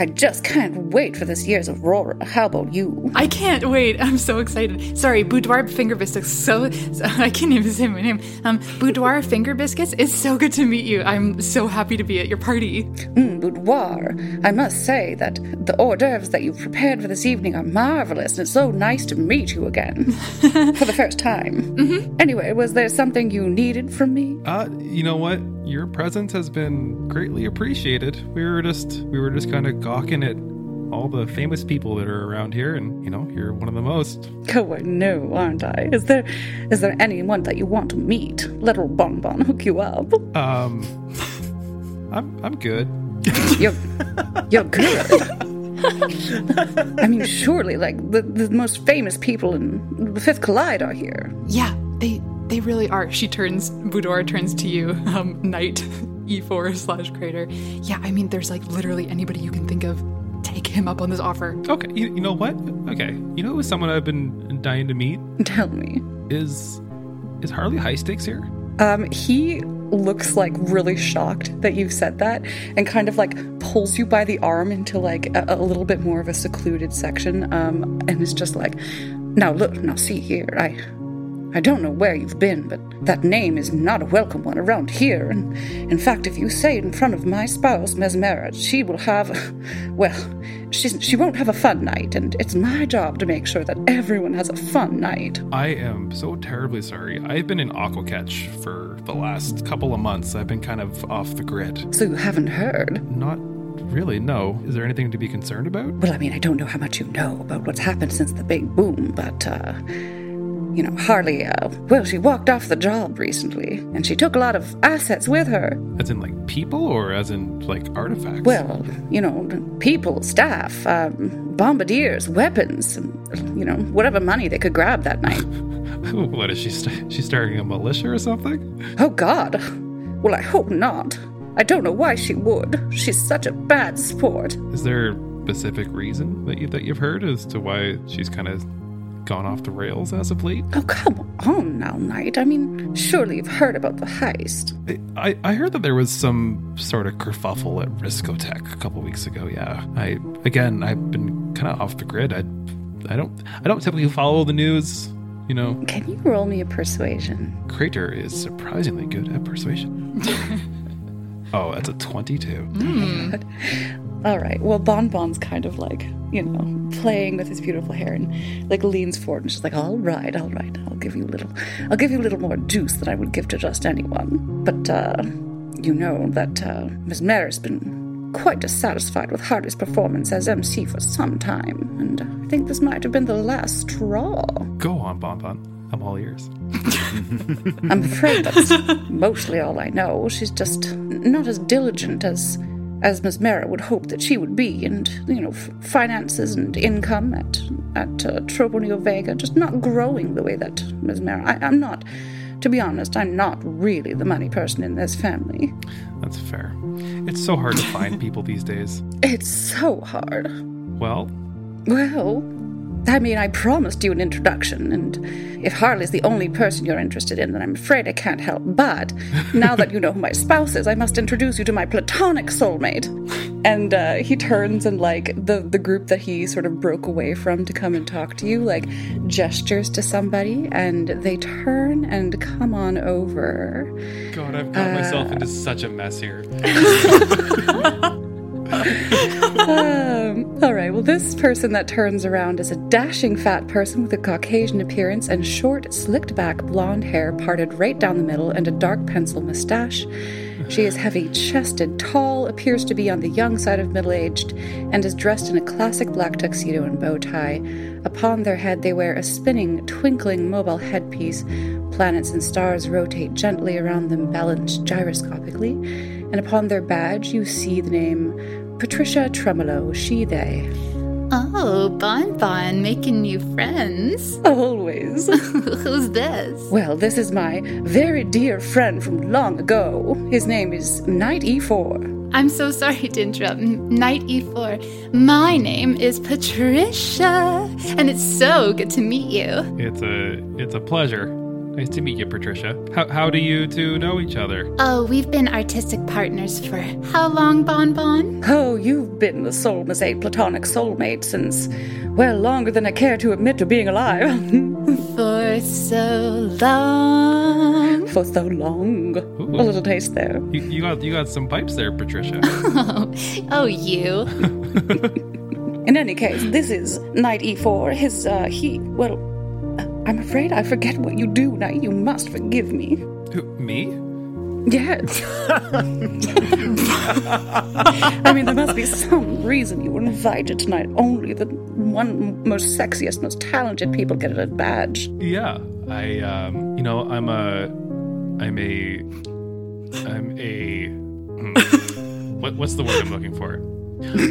I just can't wait for this year's Aurora. How about you? I can't wait. I'm so excited. Sorry, Boudoir Finger Biscuits. So, so I can't even say my name. Um, Boudoir Finger Biscuits. It's so good to meet you. I'm so happy to be at your party. Mm, boudoir. I must say that the hors d'oeuvres that you've prepared for this evening are marvelous, and it's so nice to meet you again for the first time. Mm-hmm. Anyway, was there something you needed from me? Uh, you know what? Your presence has been greatly appreciated. We were just we were just kind of gawking at all the famous people that are around here, and you know, you're one of the most. Oh, I know, aren't I? Is there is there anyone that you want to meet? Let old Bonbon hook you up. Um, I'm I'm good. You're you're good. I mean, surely, like the, the most famous people in the Fifth Collide are here. Yeah, they they really are. She turns Boudoir turns to you, um, Knight E4 slash Crater. Yeah, I mean, there's like literally anybody you can think of. Take him up on this offer. Okay, you, you know what? Okay, you know who's someone I've been dying to meet Tell me. is is Harley High Stakes here? Um, he looks like really shocked that you've said that and kind of like pulls you by the arm into like a, a little bit more of a secluded section um, and is just like now look now see here i i don't know where you've been but that name is not a welcome one around here and in fact if you say it in front of my spouse mesmera she will have well she's, she won't have a fun night and it's my job to make sure that everyone has a fun night I am so terribly sorry. I've been in Aquacatch for the last couple of months. I've been kind of off the grid. so you haven't heard Not really, no. Is there anything to be concerned about? Well, I mean, I don't know how much you know about what's happened since the big boom, but, uh, you know, Harley, uh, well, she walked off the job recently, and she took a lot of assets with her. As in, like, people or as in, like, artifacts? Well, you know, people, staff, um, bombardiers, weapons, you know, whatever money they could grab that night. what is she? St- she's starting a militia or something? Oh, God. Well, I hope not. I don't know why she would. She's such a bad sport. Is there a specific reason that you that you've heard as to why she's kind of gone off the rails as of late? Oh, come on now, Knight. I mean, surely you've heard about the heist. I, I heard that there was some sort of kerfuffle at Riscotech a couple weeks ago. Yeah, I again I've been kind of off the grid. I I don't I don't typically follow the news. You know, Can you roll me a persuasion? Crater is surprisingly good at persuasion. oh, that's a twenty-two. Mm. All right. Well, Bon Bon's kind of like, you know, playing with his beautiful hair and like leans forward and she's like, all right, all right, I'll give you a little, I'll give you a little more juice than I would give to just anyone. But, uh, you know that, uh, Mesmera's been quite dissatisfied with Hardy's performance as MC for some time, and I think this might have been the last straw. Go on, Bon Bon. I'm all ears. I'm afraid that's mostly all I know. She's just not as diligent as as Mesmera would hope that she would be, and you know, f- finances and income at at uh, Troponio Vega just not growing the way that Mesmera. I, I'm not, to be honest, I'm not really the money person in this family. That's fair. It's so hard to find people these days. It's so hard. Well, Well, I mean, I promised you an introduction, and if Harley's the only person you're interested in, then I'm afraid I can't help. But now that you know who my spouse is, I must introduce you to my platonic soulmate. And uh, he turns and, like, the, the group that he sort of broke away from to come and talk to you, like, gestures to somebody, and they turn and come on over. God, I've got myself into such a mess here. um, all right, well, this person that turns around is a dashing fat person with a Caucasian appearance and short, slicked back blonde hair parted right down the middle and a dark pencil mustache. She is heavy chested, tall, appears to be on the young side of middle aged, and is dressed in a classic black tuxedo and bow tie. Upon their head, they wear a spinning, twinkling mobile headpiece. Planets and stars rotate gently around them, balanced gyroscopically. And upon their badge, you see the name Patricia Tremolo, she, they. Oh, Bon Bon, making new friends. Always. Who's this? Well, this is my very dear friend from long ago. His name is Knight E4. I'm so sorry to interrupt. Knight E4. My name is Patricia, and it's so good to meet you. It's a it's a pleasure. Nice to meet you, Patricia. How, how do you two know each other? Oh, we've been artistic partners for how long, Bon Bon? Oh, you've been the Solmizate platonic soulmate since, well, longer than I care to admit to being alive. for so long. For so long. Ooh. A little taste there. You, you got you got some pipes there, Patricia. oh, oh, you. In any case, this is Knight E4. His, uh, he, well, I'm afraid I forget what you do, Knight. You must forgive me. Who, me? Yes. I mean, there must be some reason you were invited tonight. Only the one most sexiest, most talented people get a badge. Yeah, I, um, you know, I'm a, I'm a, I'm a, hmm, what, what's the word I'm looking for?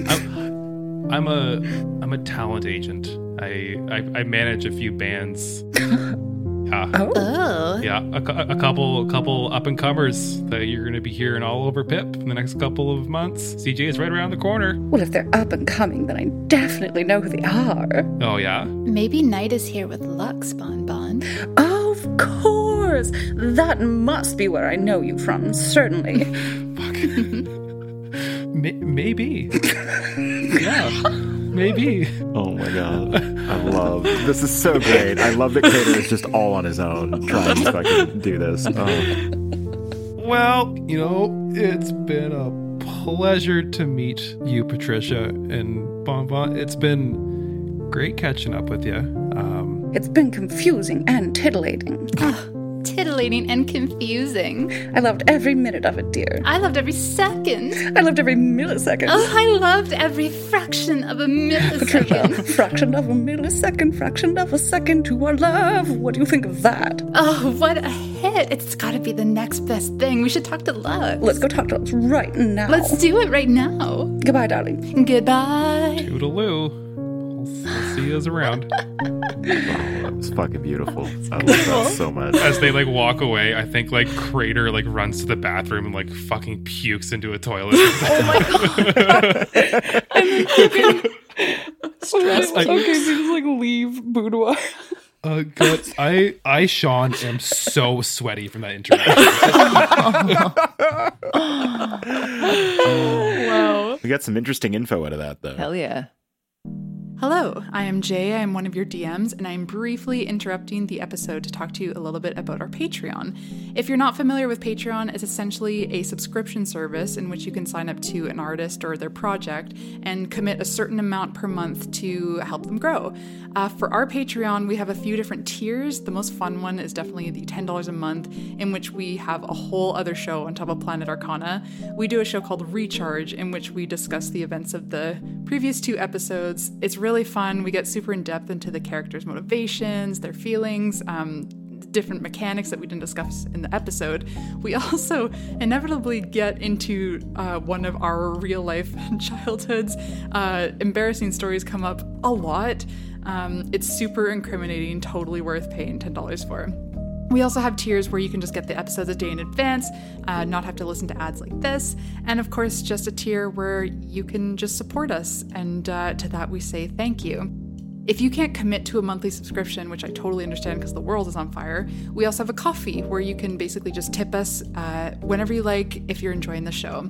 I'm, I'm a, I'm a talent agent. I, I, I manage a few bands. Yeah. Oh. Oh. Yeah, a, a couple, a couple up and comers that you're going to be hearing all over Pip in the next couple of months. CJ is right around the corner. Well, if they're up and coming, then I definitely know who they are. Oh yeah, Maybe Knight is here with Lux, Bon Bon. Of course! That must be where I know you from, certainly. May- maybe. yeah, maybe. Oh my god. I love this is so great. I love that Crater is just all on his own trying to fucking do this. Oh. Well, you know, it's been a pleasure to meet you, Patricia and Bon Bon. It's been great catching up with you. Um, it's been confusing and titillating. Titillating and confusing. I loved every minute of it, dear. I loved every second. I loved every millisecond. Oh, I loved every fraction of a Patricia, millisecond. fraction of a millisecond, fraction of a second to our love. What do you think of that? Oh, what a hit. It's got to be the next best thing. We should talk to Lux. Let's go talk to us right now. Let's do it right now. Goodbye, darling. Goodbye. toodaloo. I'll, I'll see you around. That was fucking beautiful. I love that so much. As they like walk away, I think like Crater like runs to the bathroom and like fucking pukes into a toilet. Oh my god. and then fucking stress. Like- okay, so just like leave boudoir. Uh, God, I, I, Sean, am so sweaty from that interaction. wow. We got some interesting info out of that though. Hell yeah. Hello, I am Jay. I am one of your DMs, and I am briefly interrupting the episode to talk to you a little bit about our Patreon. If you're not familiar with Patreon, it's essentially a subscription service in which you can sign up to an artist or their project and commit a certain amount per month to help them grow. Uh, for our Patreon, we have a few different tiers. The most fun one is definitely the $10 a month, in which we have a whole other show on top of Planet Arcana. We do a show called Recharge, in which we discuss the events of the previous two episodes. It's really fun. We get super in depth into the characters' motivations, their feelings, um, different mechanics that we didn't discuss in the episode. We also inevitably get into uh, one of our real life childhoods. Uh, embarrassing stories come up a lot. Um, it's super incriminating, totally worth paying $10 for. We also have tiers where you can just get the episodes a day in advance, uh, not have to listen to ads like this, and of course, just a tier where you can just support us, and uh, to that we say thank you. If you can't commit to a monthly subscription, which I totally understand because the world is on fire, we also have a Ko-fi where you can basically just tip us uh, whenever you like if you're enjoying the show.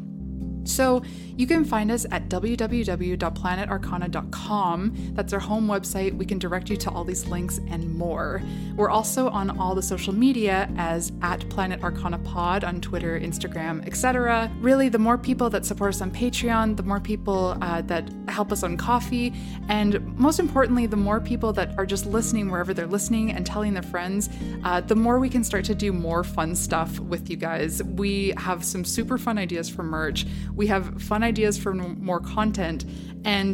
So you can find us at www.planetarcana.com. That's our home website. We can direct you to all these links and more. We're also on all the social media as at Planet Arcana Pod on Twitter, Instagram, etc. Really, the more people that support us on Patreon, the more people uh, that help us on Ko-fi, and most importantly, the more people that are just listening wherever they're listening and telling their friends, uh, the more we can start to do more fun stuff with you guys. We have some super fun ideas for merch. We have fun ideas for more content, and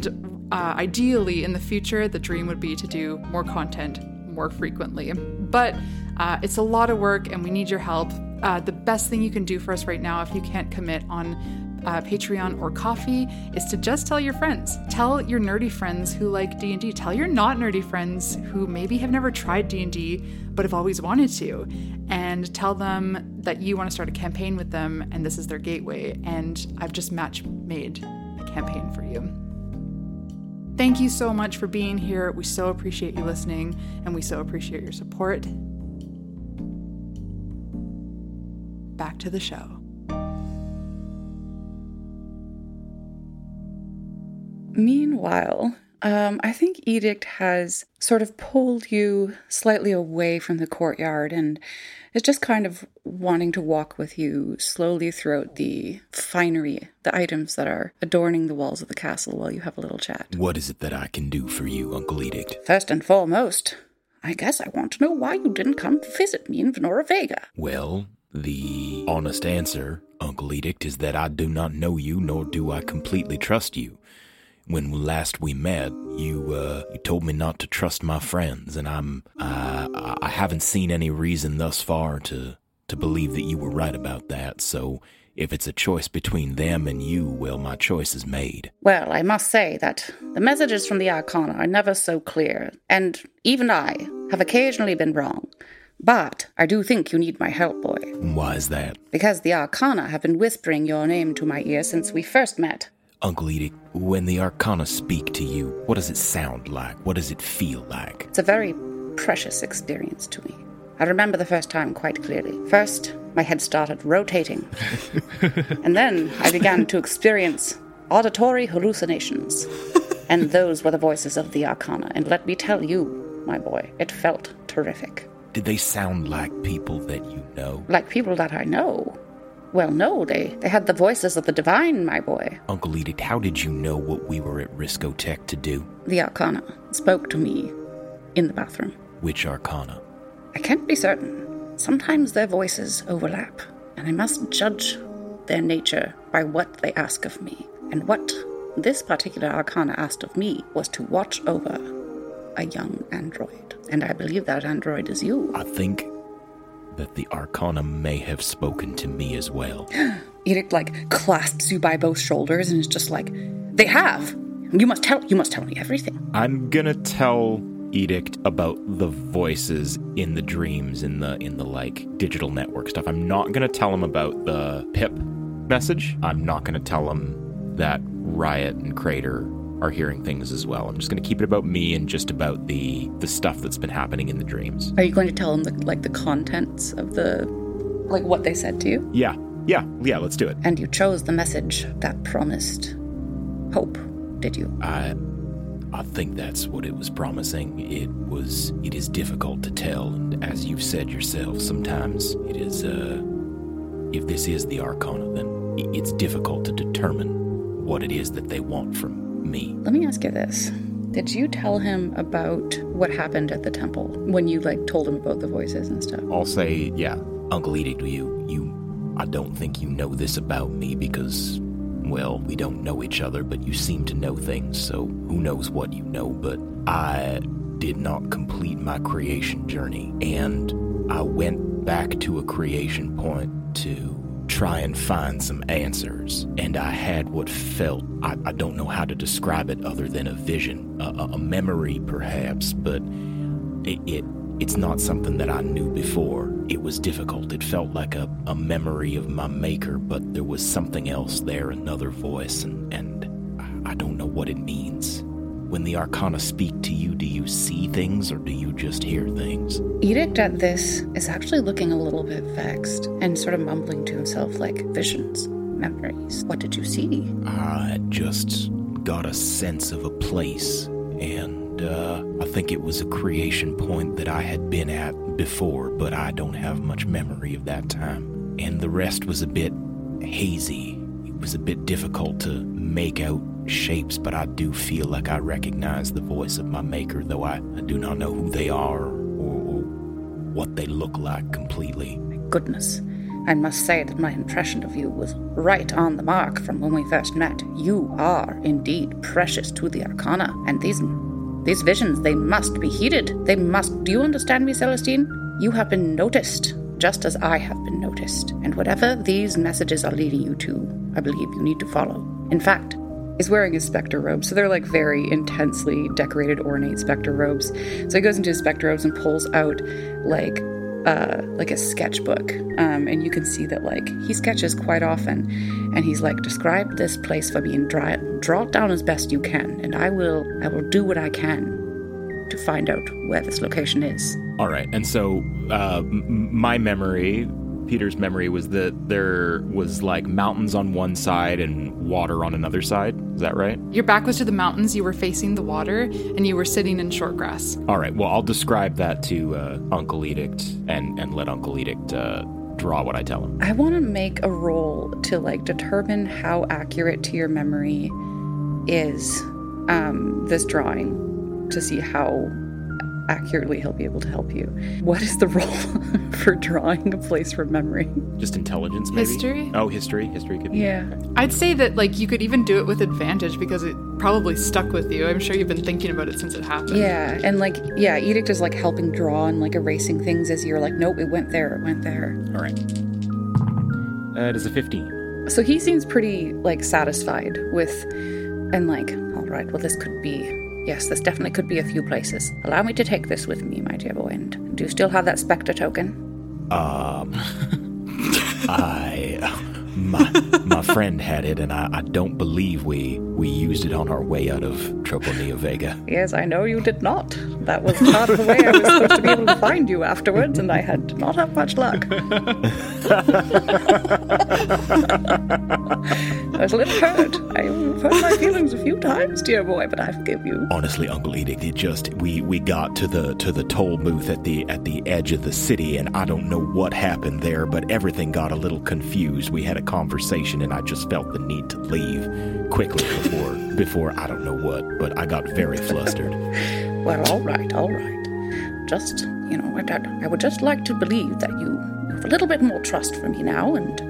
uh, ideally in the future, the dream would be to do more content more frequently. But uh, it's a lot of work, and we need your help. Uh, the best thing you can do for us right now, if you can't commit on uh, Patreon or Ko-fi, is to just tell your friends. Tell your nerdy friends who like D and D. Tell your not nerdy friends who maybe have never tried D and D but have always wanted to, and tell them that you want to start a campaign with them, and this is their gateway. And I've just match made a campaign for you. Thank you so much for being here. We so appreciate you listening, and we so appreciate your support. Back to the show. Meanwhile, um, I think Edict has sort of pulled you slightly away from the courtyard and is just kind of wanting to walk with you slowly throughout the finery, the items that are adorning the walls of the castle while you have a little chat. What is it that I can do for you, Uncle Edict? First and foremost, I guess I want to know why you didn't come visit me in Venora Vega. Well, the honest answer, Uncle Edict, is that I do not know you, nor do I completely trust you. When last we met, you uh, you told me not to trust my friends, and I'm uh, I haven't seen any reason thus far to to believe that you were right about that. So if it's a choice between them and you, well, my choice is made. Well, I must say that the messages from the Arcana are never so clear, and even I have occasionally been wrong. But I do think you need my help, boy. Why is that? Because the Arcana have been whispering your name to my ear since we first met. Uncle Edict, when the Arcana speak to you, what does it sound like? What does it feel like? It's a very precious experience to me. I remember the first time quite clearly. First, my head started rotating. and then I began to experience auditory hallucinations. and those were the voices of the Arcana. And let me tell you, my boy, it felt terrific. Did they sound like people that you know? Like people that I know. Well, no, they, they had the voices of the divine, my boy. Uncle Edict, how did you know what we were at Riscotech to do? The Arcana spoke to me in the bathroom. Which Arcana? I can't be certain. Sometimes their voices overlap, and I must judge their nature by what they ask of me. And what this particular Arcana asked of me was to watch over a young android. And I believe that android is you. I think that the Arcana may have spoken to me as well. Edict like clasps you by both shoulders and is just like, "They have. You must tell. You must tell me everything." I'm gonna tell Edict about the voices in the dreams in the in the like digital network stuff. I'm not gonna tell him about the Pip message. I'm not gonna tell him that Rriot and Crater are hearing things as well. I'm just going to keep it about me and just about the the stuff that's been happening in the dreams. Are you going to tell them the, like the contents of the like what they said to you? Yeah. Yeah. Yeah, let's do it. And you chose the message that promised hope, did you? I I think that's what it was promising. It was it is difficult to tell and as you've said yourself, sometimes it is uh if this is the arcana then it's difficult to determine what it is that they want from me. Let me ask you this. Did you tell him about what happened at the temple when you like told him about the voices and stuff? I'll say, yeah, Uncle Edict, you, you, I don't think you know this about me because, well, we don't know each other, but you seem to know things, so who knows what you know, but I did not complete my creation journey, and I went back to a creation point to try and find some answers. And I had what felt, I, I don't know how to describe it other than a vision, a, a memory perhaps, but it, it, it's not something that I knew before. It was difficult. It felt like a, a memory of my maker, but there was something else there, another voice, and, and I don't know what it means. when the Arcana speak to you, do you see things or do you just hear things? Edict at this is actually looking a little bit vexed and sort of mumbling to himself like visions, memories. What did you see? I just got a sense of a place, and uh, I think it was a creation point that I had been at before, but I don't have much memory of that time. And the rest was a bit hazy. It was a bit difficult to make out shapes, but I do feel like I recognize the voice of my maker, though I, I do not know who they are or, or what they look like completely. Goodness. I must say that my impression of you was right on the mark from when we first met. You are indeed precious to the Arcana, and these these visions they must be heeded. They must. Do you understand me, Celestine? You have been noticed, just as I have been noticed. And whatever these messages are leading you to, I believe you need to follow. In fact, is wearing his specter robes. So they're like very intensely decorated, ornate specter robes. So he goes into his specter robes and pulls out like uh, like a sketchbook, um, and you can see that like he sketches quite often, and he's like, describe this place for draw it, draw it down as best you can, and I will I will do what I can to find out where this location is. All right, and so uh, m- my memory Peter's memory was that there was like mountains on one side and water on another side. Is that right? Your back was to the mountains, you were facing the water, and you were sitting in short grass. All right. Well, I'll describe that to uh, Uncle Edict and and let Uncle Edict uh, draw what I tell him. I want to make a roll to like determine how accurate to your memory is um, this drawing to see how accurately he'll be able to help you. What is the role for drawing a place from memory? Just intelligence, maybe. History? Oh, history. History could be. Yeah. I'd say that like you could even do it with advantage because it probably stuck with you. I'm sure you've been thinking about it since it happened. Yeah, and like yeah, Edict is like helping draw and like erasing things as you're like, nope, it went there, it went there. All right. Uh, it is a 15. So he seems pretty like satisfied with and like, all right, well this could be Yes, this definitely could be a few places. Allow me to take this with me, my dear boy. And do you still have that spectre token? Um, I, my, my friend had it, and I, I don't believe we we used it on our way out of Troponea Vega. Yes, I know you did not. That was part of the way I was supposed to be able to find you afterwards, and I had not have much luck. I was a little hurt. I've hurt my feelings a few times, dear boy, but I forgive you. Honestly, Uncle Edict, it just we we got to the to the toll booth at the at the edge of the city, and I don't know what happened there, but everything got a little confused. We had a conversation, and I just felt the need to leave quickly before before I don't know what, but I got very flustered. Well, all right, all right. Just you know, I, I would just like to believe that you have a little bit more trust for me now, and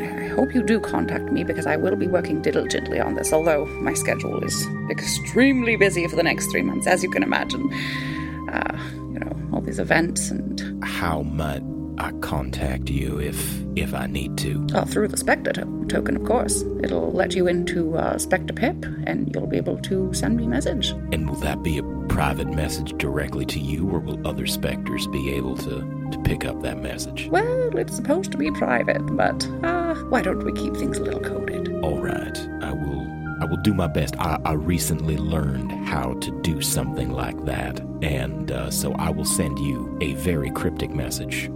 I hope you do contact me because I will be working diligently on this. Although my schedule is extremely busy for the next three months, as you can imagine. Uh, you know, all these events and How might I contact you if if I need to? oh, through the Spectre to- token, of course. It'll let you into uh, Spectre Pip, and you'll be able to send me a message. And will that be a private message directly to you, or will other specters be able to to pick up that message? Well, it's supposed to be private, but uh, why don't we keep things a little coded? All right, I will. I will do my best. I, I recently learned how to do something like that, and uh, so I will send you a very cryptic message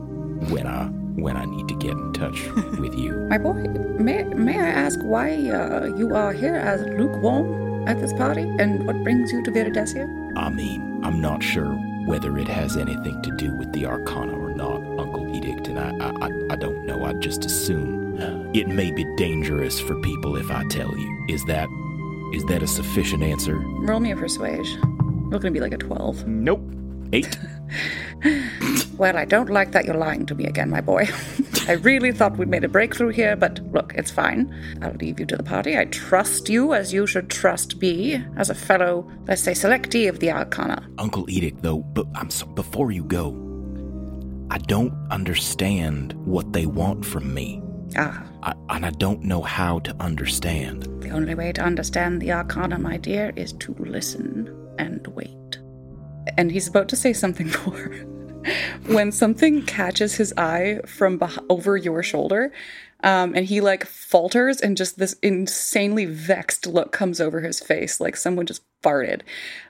when I when I need to get in touch with you. My boy, may, may I ask why uh, you are here as lukewarm at this party, and what brings you to Viridescia? I mean, I'm not sure whether it has anything to do with the Arcana or not, Uncle Edict, and I, I, I- I don't know. I just assume it may be dangerous for people if I tell you. Is that is that a sufficient answer? Roll me a persuasion. You're gonna be like a 12. Nope. Eight. Well, I don't like that you're lying to me again, my boy. I really thought we'd made a breakthrough here, but look, it's fine. I'll leave you to the party. I trust you as you should trust me as a fellow, let's say, selectee of the Arcana. Uncle Edict, though, but I'm so, before you go, I don't understand what they want from me. Ah, I, and I don't know how to understand. the only way to understand the Arcana, my dear, is to listen and wait. And he's about to say something more. when something catches his eye from beh- over your shoulder, Um, and he like falters, and just this insanely vexed look comes over his face, like someone just farted.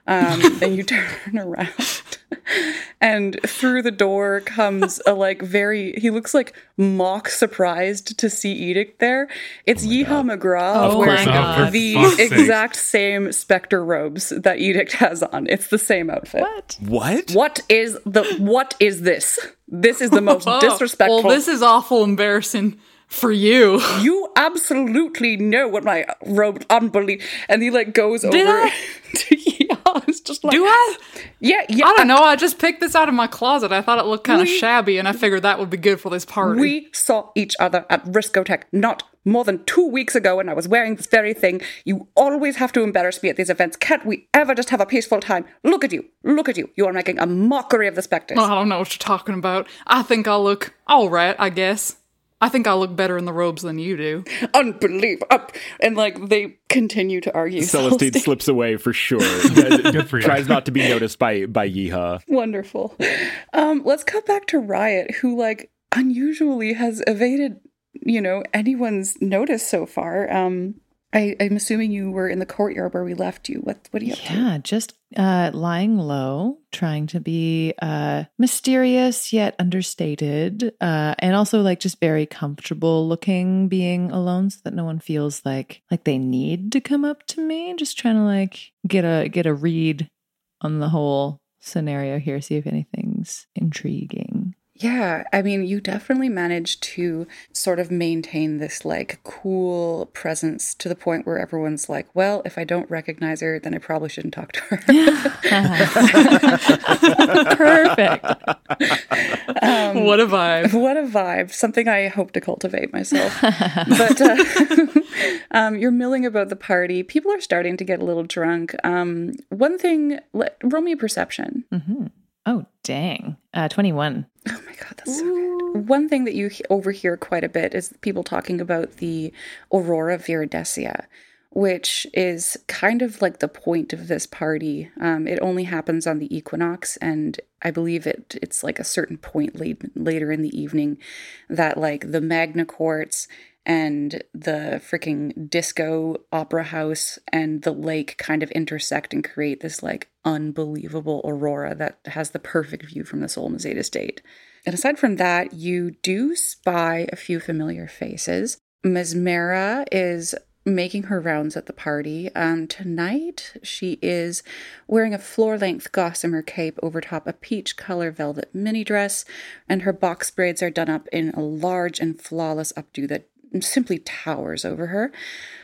Um, then you turn around, and through the door comes a like very. He looks like mock surprised to see Edict there. It's Yeehaw McGraw Oh wearing the For sake. exact same Spectre robes that Edict has on. It's the same outfit. What? What? What is the what is this? This is the most Oh, disrespectful. Well, this is awful embarrassing for you. you absolutely know what my robe unbelievable. And he like goes Did over I? yeah, it's just like Do I? yeah, yeah. I don't know. I just picked this out of my closet. I thought it looked kind of shabby, and I figured that would be good for this party. We saw each other at Riscotech not more than two weeks ago and I was wearing this very thing. You always have to embarrass me at these events. Can't we ever just have a peaceful time? Look at you. Look at you. You are making a mockery of the specters. I don't know what you're talking about. I think I'll look all right. I guess. I think I'll look better in the robes than you do. Unbelievable. And like they continue to argue. Celestine Celestine- slips away for sure. Good for you. Tries not to be noticed by by Yeehaw. Wonderful. Um, let's cut back to Rriot, who like unusually has evaded, you know, anyone's notice so far. Um, I, I'm assuming you were in the courtyard where we left you. What what are you up to? Yeah, just uh, lying low, trying to be uh, mysterious yet understated, uh, and also like just very comfortable looking, being alone, so that no one feels like like they need to come up to me. Just trying to like get a get a read on the whole scenario here, see if anything's intriguing. Yeah, I mean, you definitely managed to sort of maintain this like cool presence to the point where everyone's like, well, if I don't recognize her, then I probably shouldn't talk to her. Perfect. Um, what a vibe. What a vibe. Something I hope to cultivate myself. but uh, um, you're milling about the party. People are starting to get a little drunk. Um, one thing, let, roll me a perception. hmm Oh dang, uh, twenty one. Oh my god, that's so good. One thing that you overhear quite a bit is people talking about the Aurora Viridescia, which is kind of like the point of this party. Um, it only happens on the equinox, and I believe it it's like a certain point late, later in the evening that like the Magna Quartz and the freaking disco opera house and the lake kind of intersect and create this like unbelievable aurora that has the perfect view from the Solmizate estate. And aside from that, you do spy a few familiar faces. Mesmera is making her rounds at the party. Um, tonight, she is wearing a floor length gossamer cape over top a peach color velvet mini dress, and her box braids are done up in a large and flawless updo that simply towers over her.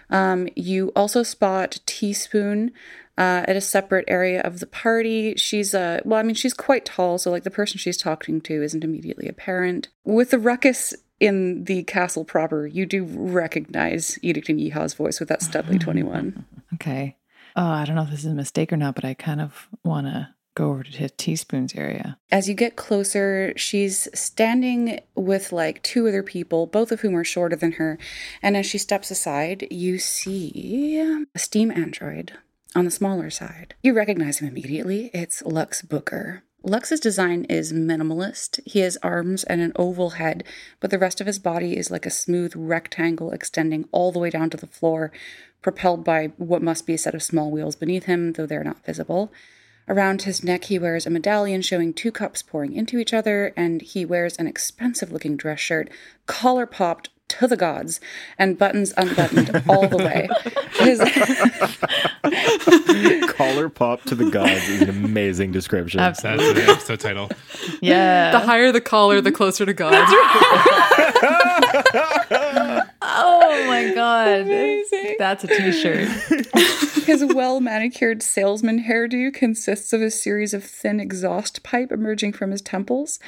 Um, you also spot Teaspoon uh, at a separate area of the party. She's uh, well, I mean, she's quite tall, so like the person she's talking to isn't immediately apparent. With the ruckus in the castle proper, you do recognize Edict and Yeehaw's voice with that Studley twenty one. Okay. Oh, I don't know if this is a mistake or not, but I kind of want to go over to the Teaspoon's area. As you get closer, she's standing with like two other people, both of whom are shorter than her. And as she steps aside, you see a steam android on the smaller side. You recognize him immediately. It's Lux Booker. Lux's design is minimalist. He has arms and an oval head, but the rest of his body is like a smooth rectangle extending all the way down to the floor, propelled by what must be a set of small wheels beneath him, though they're not visible. Around his neck, he wears a medallion showing two cups pouring into each other, and he wears an expensive looking dress shirt, collar popped to the gods, and buttons unbuttoned all the way. His, Collar pop to the gods is an amazing description. That's the episode title. Yeah. The higher the collar, the closer to God. my god. That's a t-shirt. his well manicured salesman hairdo consists of a series of thin exhaust pipe emerging from his temples,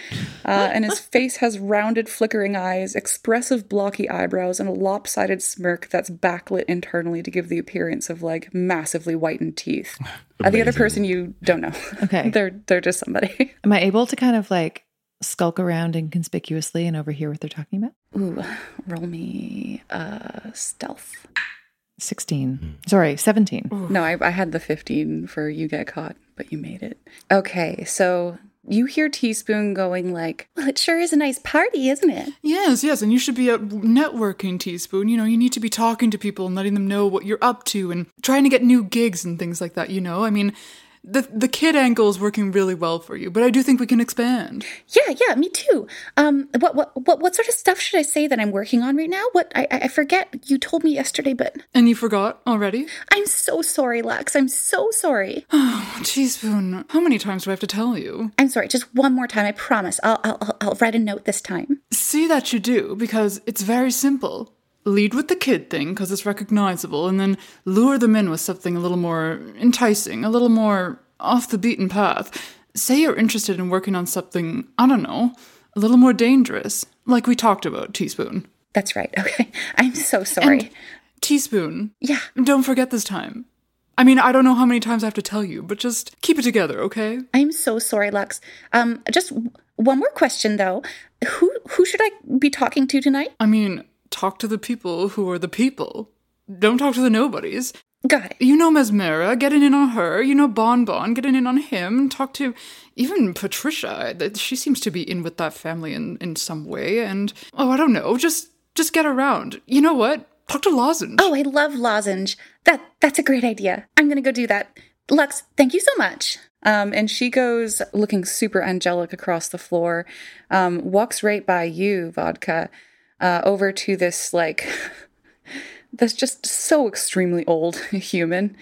uh, and his face has rounded, flickering eyes, expressive, blocky eyebrows, and a lopsided smirk that's backlit internally to give the appearance of like massively whitened teeth. Uh, the other person you don't know. Okay. they're they're just somebody. Am I able to kind of like skulk around inconspicuously and overhear what they're talking about? Ooh, roll me uh, stealth. 16. Sorry, 17. No, I, I had the 15 for you get caught, but you made it. Okay, so you hear Teaspoon going like, "Well, it sure is a nice party, isn't it?" Yes, yes, and you should be out networking, Teaspoon. You know, you need to be talking to people and letting them know what you're up to and trying to get new gigs and things like that, you know? I mean, the the kid angle is working really well for you, but I do think we can expand. Yeah, yeah, me too. Um, what what what what sort of stuff should I say that I'm working on right now? What I I forget. You told me yesterday, but And you forgot already? I'm so sorry, Lex. I'm so sorry. Oh, Teaspoon, how many times do I have to tell you? I'm sorry. Just one more time. I promise. I'll I'll I'll- I'll write a note this time. See that you do, because it's very simple. Lead with the kid thing, because it's recognizable, and then lure them in with something a little more enticing, a little more off the beaten path. Say you're interested in working on something, I don't know, a little more dangerous, like we talked about, Teaspoon. That's right. Okay. I'm so sorry. And Teaspoon. Yeah. Don't forget this time. I mean, I don't know how many times I have to tell you, but just keep it together, okay? I'm so sorry, Lex. Um, just one more question though. Who who should I be talking to tonight? I mean, talk to the people who are the people. Don't talk to the nobodies. Got it. You know Mesmera, getting in on her. You know Bon Bon, getting in on him. Talk to even Patricia. She seems to be in with that family in, in some way. And, oh, I don't know. Just just get around. You know what? Talk to Lozenge. Oh, I love lozenge. That that's a great idea. I'm gonna go do that. Lux, thank you so much. Um, and she goes looking super angelic across the floor, um, walks right by you, vodka, uh, over to this like this just so extremely old human.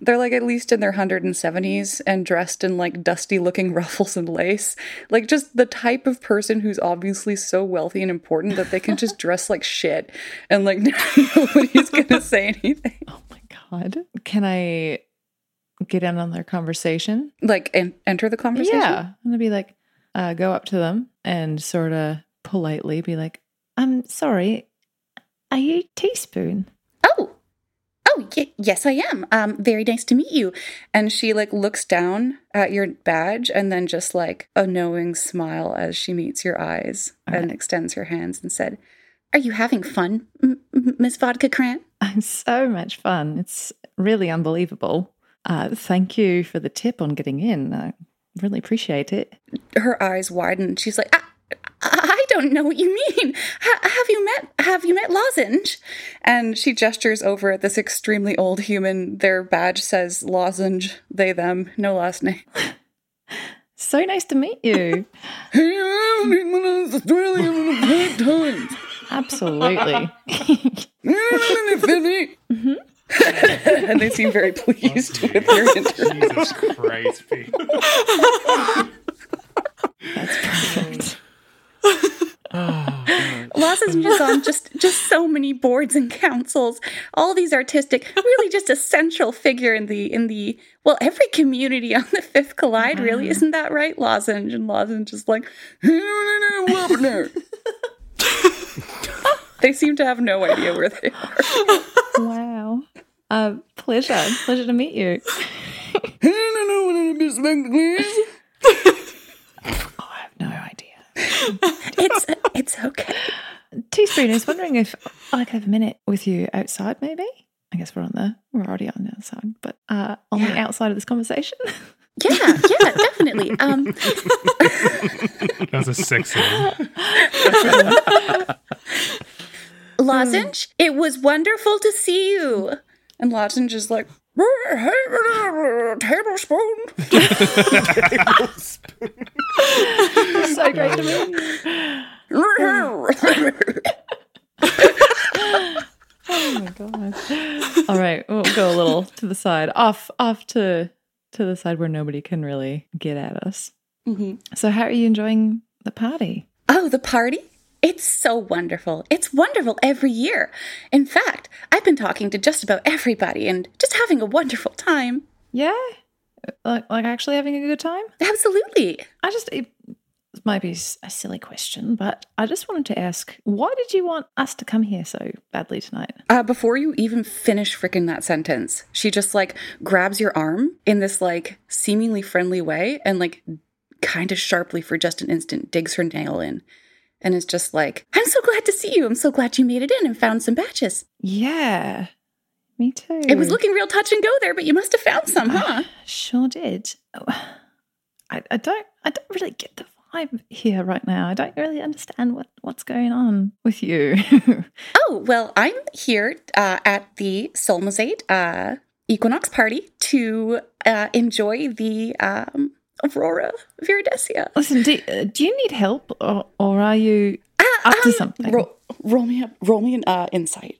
They're like at least in their 170s and dressed in like dusty looking ruffles and lace. Like just the type of person who's obviously so wealthy and important that they can just dress like shit and like nobody's gonna say anything. Oh my God. Can I get in on their conversation? Like en- enter the conversation? Yeah. I'm gonna be like, uh, go up to them and sort of politely be like, I'm sorry, are you teaspoon? Oh, oh, y- yes, I am. Um, very nice to meet you. And she like looks down at your badge and then just like a knowing smile as she meets your eyes and extends her hands and said, "Are you having fun, M- M- Miss Vodka Krant?" I'm so much fun. It's really unbelievable. Uh, thank you for the tip on getting in. I really appreciate it. Her eyes widen. She's like, I, I don't know what you mean. Ha- have you met? Have you met Lozenge? And she gestures over at this extremely old human. Their badge says Lozenge. They them. No last name. So nice to meet you. Absolutely. Mm-hmm. and they seem very pleased with your interview. Jesus Christ, That's perfect. Lozenge is on just just so many boards and councils. All these artistic, really just a central figure in the in the well every community on the Fifth Collide. Really, isn't that right? Lozenge and Lozenge is like. they seem to have no idea where they are. Wow. Uh, pleasure. Pleasure to meet you. It's it's okay. Teaspoon, I was wondering if I could have a minute with you outside, maybe. I guess we're on the we're already on the outside, but uh, on the outside of this conversation. Yeah, yeah, definitely. Um, That's a sick scene. Lozenge, it was wonderful to see you. And Lozenge is like, tablespoon. Tablespoon. so great to meet you. Oh my god! All right, we'll go a little to the side, off, off to to the side where nobody can really get at us. Mhm. So, how are you enjoying the party? Oh, the party? It's so wonderful. It's wonderful every year. In fact, I've been talking to just about everybody and just having a wonderful time. Yeah, like like actually having a good time. Absolutely. I just it might be a silly question, but I just wanted to ask, why did you want us to come here so badly tonight? Uh, before you even finish freaking that sentence, she just like grabs your arm in this like seemingly friendly way and like kind of sharply for just an instant digs her nail in and is just like, I'm so glad to see you. I'm so glad you made it in and found some batches. Yeah, me too. It was looking real touch and go there, but you must have found some, huh? Sure did. I, I don't I don't really get the vibe here right now. I don't really understand what what's going on with you. Oh, well, I'm here uh, at the Solmizate uh, Equinox party to uh, enjoy the um, Aurora Viridescia. Listen, do, uh, do you need help or, or are you up to something? Roll, roll me up, roll me an uh, insight.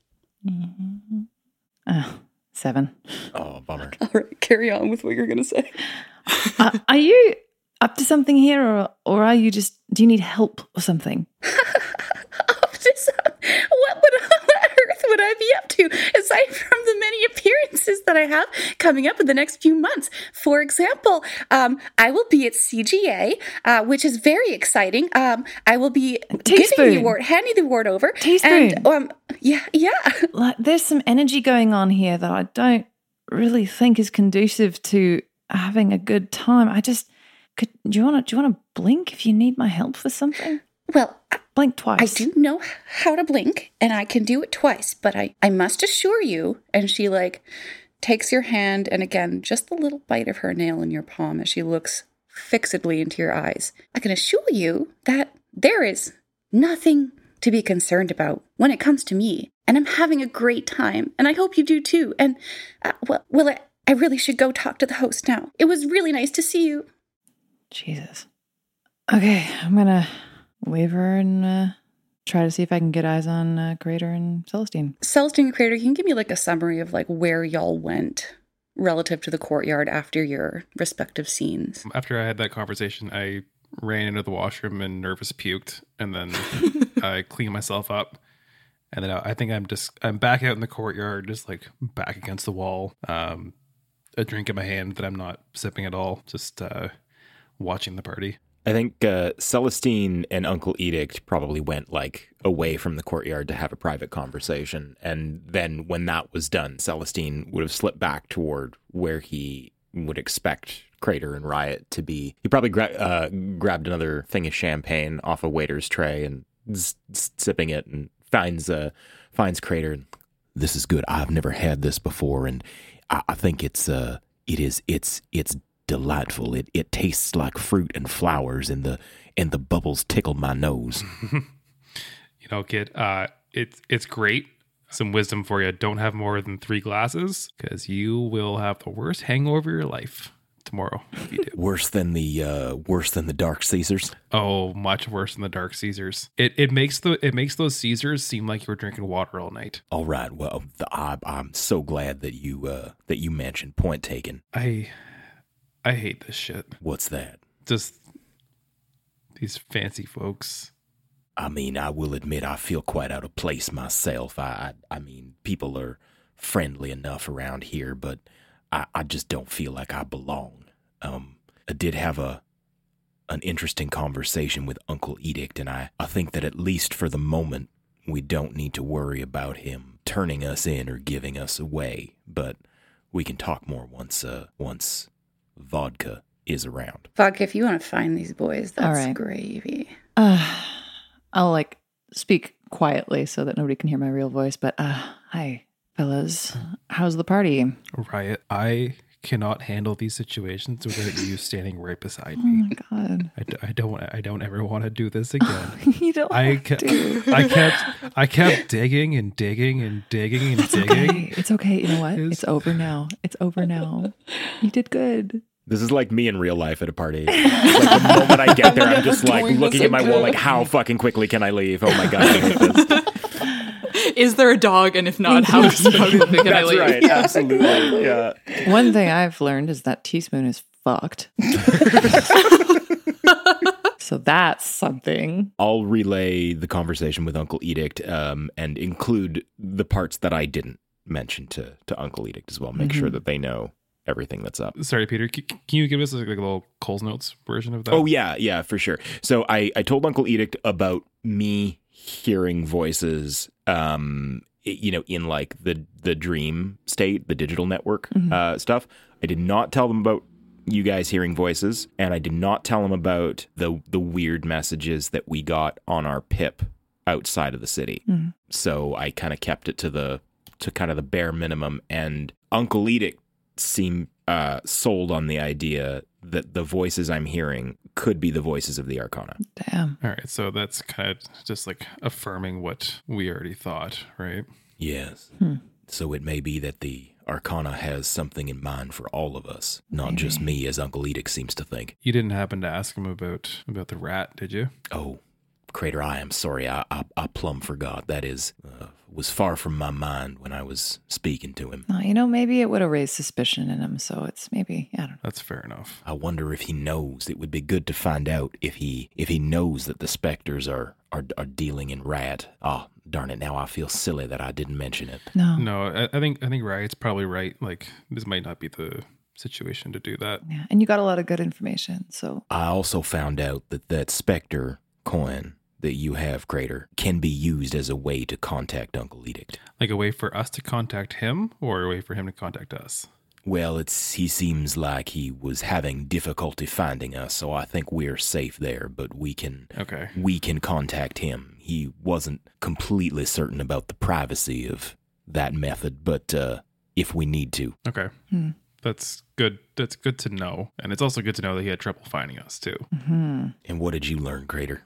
Oh, seven. Oh, bummer. All right, carry on with what you're going to say. uh, are you up to something here or, or are you just, do you need help or something? Just, uh, what would what earth would I be up to aside from the many appearances that I have coming up in the next few months? For example, um, I will be at CGA, uh, which is very exciting. Um, I will be giving the Teaspoon. award, handing the award over. Teaspoon. And, um, yeah, yeah. Like, there's some energy going on here that I don't really think is conducive to having a good time. I just, could, do you want to, do you want to blink if you need my help for something? Well, blink twice. I do know how to blink, and I can do it twice, but I, I must assure you, and she like takes your hand, and again, just the little bite of her nail in your palm as she looks fixedly into your eyes. I can assure you that there is nothing to be concerned about when it comes to me, and I'm having a great time, and I hope you do too. And uh, well, well, I, I really should go talk to the host now. It was really nice to see you. Jesus. Okay, I'm gonna leave her and uh, try to see if I can get eyes on uh, Crater and Celestine. Celestine and Crater, can you give me like a summary of like where y'all went relative to the courtyard after your respective scenes? After I had that conversation, I ran into the washroom and nervous puked, and then I cleaned myself up. And then I I think I'm just I'm back out in the courtyard, just like back against the wall, um, a drink in my hand that I'm not sipping at all, just uh, watching the party. I think uh, Celestine and Uncle Edict probably went like away from the courtyard to have a private conversation, and then when that was done, Celestine would have slipped back toward where he would expect Crater and Rriot to be. He probably gra- uh, grabbed another thing of champagne off a waiter's tray and sipping it, and finds uh, finds Crater. This is good. I've never had this before, and I, I think it's uh, it is it's it's delightful. It it tastes like fruit and flowers, and the and the bubbles tickle my nose. You know, kid, uh, it's it's great. Some wisdom for you: don't have more than three glasses, because you will have the worst hangover of your life tomorrow if you do. worse than the uh, worse than the Dark Caesars. Oh, much worse than the Dark Caesars. It it makes the it makes those Caesars seem like you were drinking water all night. All right. Well, the, I, I'm so glad that you uh, that you mentioned. Point taken. I I hate this shit. What's that? Just these fancy folks. I mean, I will admit I feel quite out of place myself. I, I, I mean, people are friendly enough around here, but I, I just don't feel like I belong. Um, I did have a an interesting conversation with Uncle Edict, and I, I think that at least for the moment, we don't need to worry about him turning us in or giving us away. But we can talk more once, uh, once vodka is around. Vodka, if you want to find these boys, that's All right. gravy. Uh, I'll like speak quietly so that nobody can hear my real voice. But uh, hi, fellas. How's the party? Rriot. I cannot handle these situations without you standing right beside me. Oh my god. I, d- I don't I don't ever want to do this again. you don't. I have kept to. I kept I kept digging and digging and digging and It's digging. okay. It's okay. You know what? It's over now. It's over now. You did good. This is like me in real life at a party. Like the moment I get there, I'm just like looking at my wall, like, how fucking quickly can I leave? Oh my god! I hate this. Is there a dog? And if not, how, how quickly can I That's leave? right. Absolutely. Yeah. One thing I've learned is that teaspoon is fucked. so that's something. I'll relay the conversation with Uncle Edict um, and include the parts that I didn't mention to to Uncle Edict as well. Make sure Mhm. that they know everything that's up. Sorry, Peter. c- Can you give us like a little Coles Notes version of that? Oh yeah, yeah, for sure. So I I told Uncle Edict about me hearing voices um you know in like the the dream state, the digital network Mhm. uh stuff. I did not tell them about you guys hearing voices and I did not tell them about the the weird messages that we got on our pip outside of the city. Mhm. So I kind of kept it to the to kind of the bare minimum and Uncle Edict seemed uh, sold on the idea that the voices I'm hearing could be the voices of the Arcana. Damn. All right, so that's kind of just like affirming what we already thought, right? Yes. Hmm. So it may be that the Arcana has something in mind for all of us, not just me, as Uncle Edict seems to think. You didn't happen to ask him about about the rat, did you? Oh, Crater, I am sorry. I, I, I plumb forgot. That is, uh, was far from my mind when I was speaking to him. No, you know, maybe it would have raised suspicion in him. So it's maybe, I don't know. That's fair enough. I wonder if he knows. It would be good to find out if he if he knows that the specters are are, are dealing in rat. Ah, darn it! Now I feel silly that I didn't mention it. No. No, I, I think I think Rriot's probably right. Like this might not be the situation to do that. Yeah. And you got a lot of good information. So I also found out that that specter coin that you have, Crater, can be used as a way to contact Uncle Edict. Like a way for us to contact him, or a way for him to contact us. Well, it's he seems like he was having difficulty finding us, so I think we're safe there, but we can Okay. we can contact him. He wasn't completely certain about the privacy of that method, but uh if we need to. Okay. Hmm. That's good. That's good to know, and it's also good to know that he had trouble finding us too. hmm And what did you learn, Crater?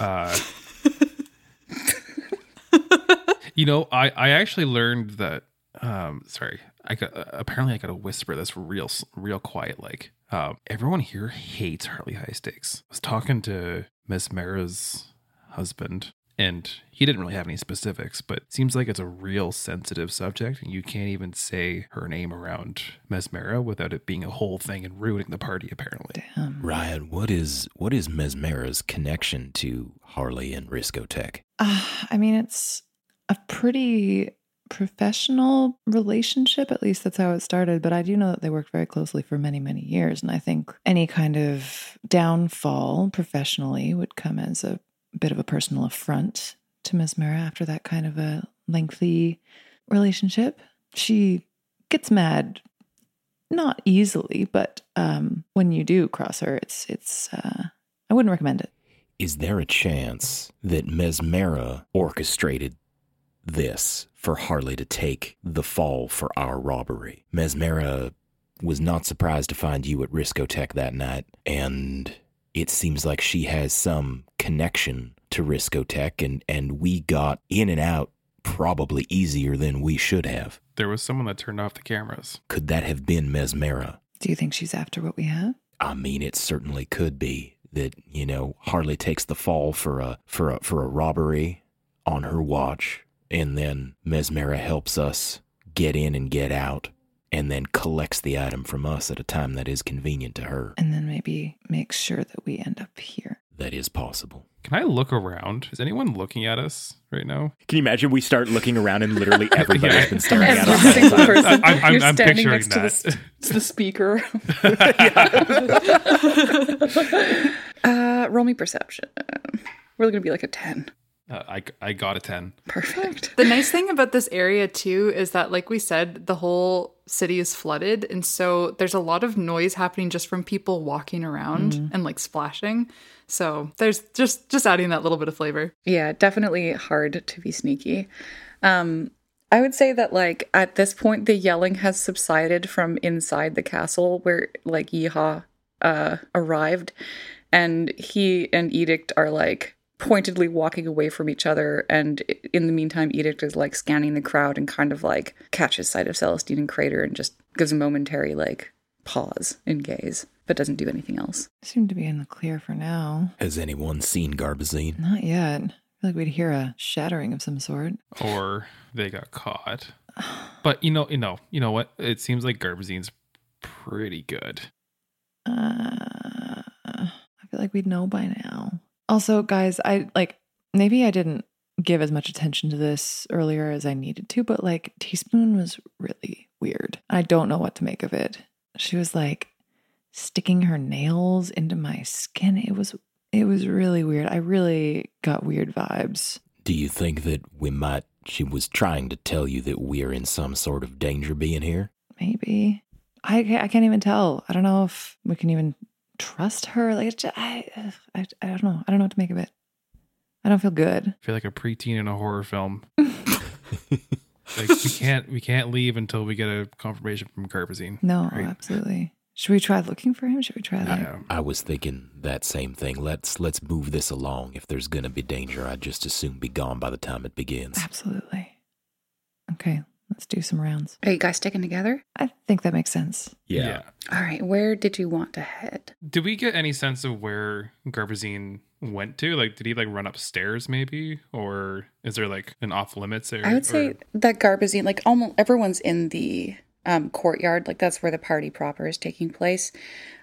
Uh, you know, I I actually learned that. Um, sorry, I got uh, apparently I got to whisper this real real quiet. Like, um, everyone here hates Harley High Stakes. I was talking to Mesmera's husband, and he didn't really have any specifics, but it seems like it's a real sensitive subject, and you can't even say her name around Mesmera without it being a whole thing and ruining the party. Apparently, Ryan, what is what is Mesmera's connection to Harley and Riscotech? Uh, I mean, it's a pretty professional relationship. At least that's how it started. But I do know that they worked very closely for many, many years. And I think any kind of downfall professionally would come as a bit of a personal affront to Mesmera after that kind of a lengthy relationship. She gets mad not easily, but um, when you do cross her, it's it's. Uh, I wouldn't recommend it. Is there a chance that Mesmera orchestrated this for Harley to take the fall for our robbery? Mesmera was not surprised to find you at Riscotech that night, and it seems like she has some connection to Riscotech, and, and we got in and out probably easier than we should have. there was someone that turned off the cameras. Could that have been Mesmera? Do you think she's after what we have? I mean, it certainly could be that you know Harley takes the fall for a for a for a robbery on her watch, and then Mesmera helps us get in and get out, and then collects the item from us at a time that is convenient to her. And then maybe make sure that we end up here. That is possible. Can I look around? Is anyone looking at us right now? Can you imagine we start looking around and literally everybody's Yeah. been staring at Every us? single person. I'm- I'm- You're I'm standing picturing next to the, to the speaker. uh, roll me perception. We're going to be like a 10. Uh, I I got a ten. Perfect. The nice thing about this area too is that like we said the whole city is flooded and so there's a lot of noise happening just from people walking around Mhm. and like splashing. So there's just just adding that little bit of flavor. Yeah, definitely hard to be sneaky. Um, I would say that like at this point the yelling has subsided from inside the castle where like Yeehaw uh arrived and he and Edict are like pointedly walking away from each other and in the meantime Edict is like scanning the crowd and kind of like catches sight of Celestine and Crater and just gives a momentary like pause and gaze but doesn't do anything else. Seem to be in the clear for now. Has anyone seen Garbazine? Not yet. I feel like we'd hear a shattering of some sort. Or they got caught. But you know, you know, you know what? It seems like Garbazine's pretty good. Uh, I feel like we'd know by now. Also, guys, I like maybe I didn't give as much attention to this earlier as I needed to, but like Teaspoon was really weird. I don't know what to make of it. She was like sticking her nails into my skin. It was it was really weird. I really got weird vibes. Do you think that we might? She was trying to tell you that we're in some sort of danger being here. Maybe I I can't even tell. I don't know if we can even trust her. Like it's just, I, I I don't know. I don't know what to make of it. I don't feel good. I feel like a preteen in a horror film. like we can't we can't leave until we get a confirmation from Garbazine. No, Right? absolutely. Should we try looking for him? Should we try like I was thinking that same thing. Let's let's move this along. If there's gonna be danger, I'd just as soon be gone by the time it begins. Absolutely. Okay, let's do some rounds. Are you guys sticking together? I think that makes sense. Yeah. All right, where did you want to head? Did we get any sense of where Garbazine went to? Like, did he like run upstairs maybe? Or is there like an off limits area? I would say or- that Garbazine, like almost everyone's in the um, courtyard, like that's where the party proper is taking place.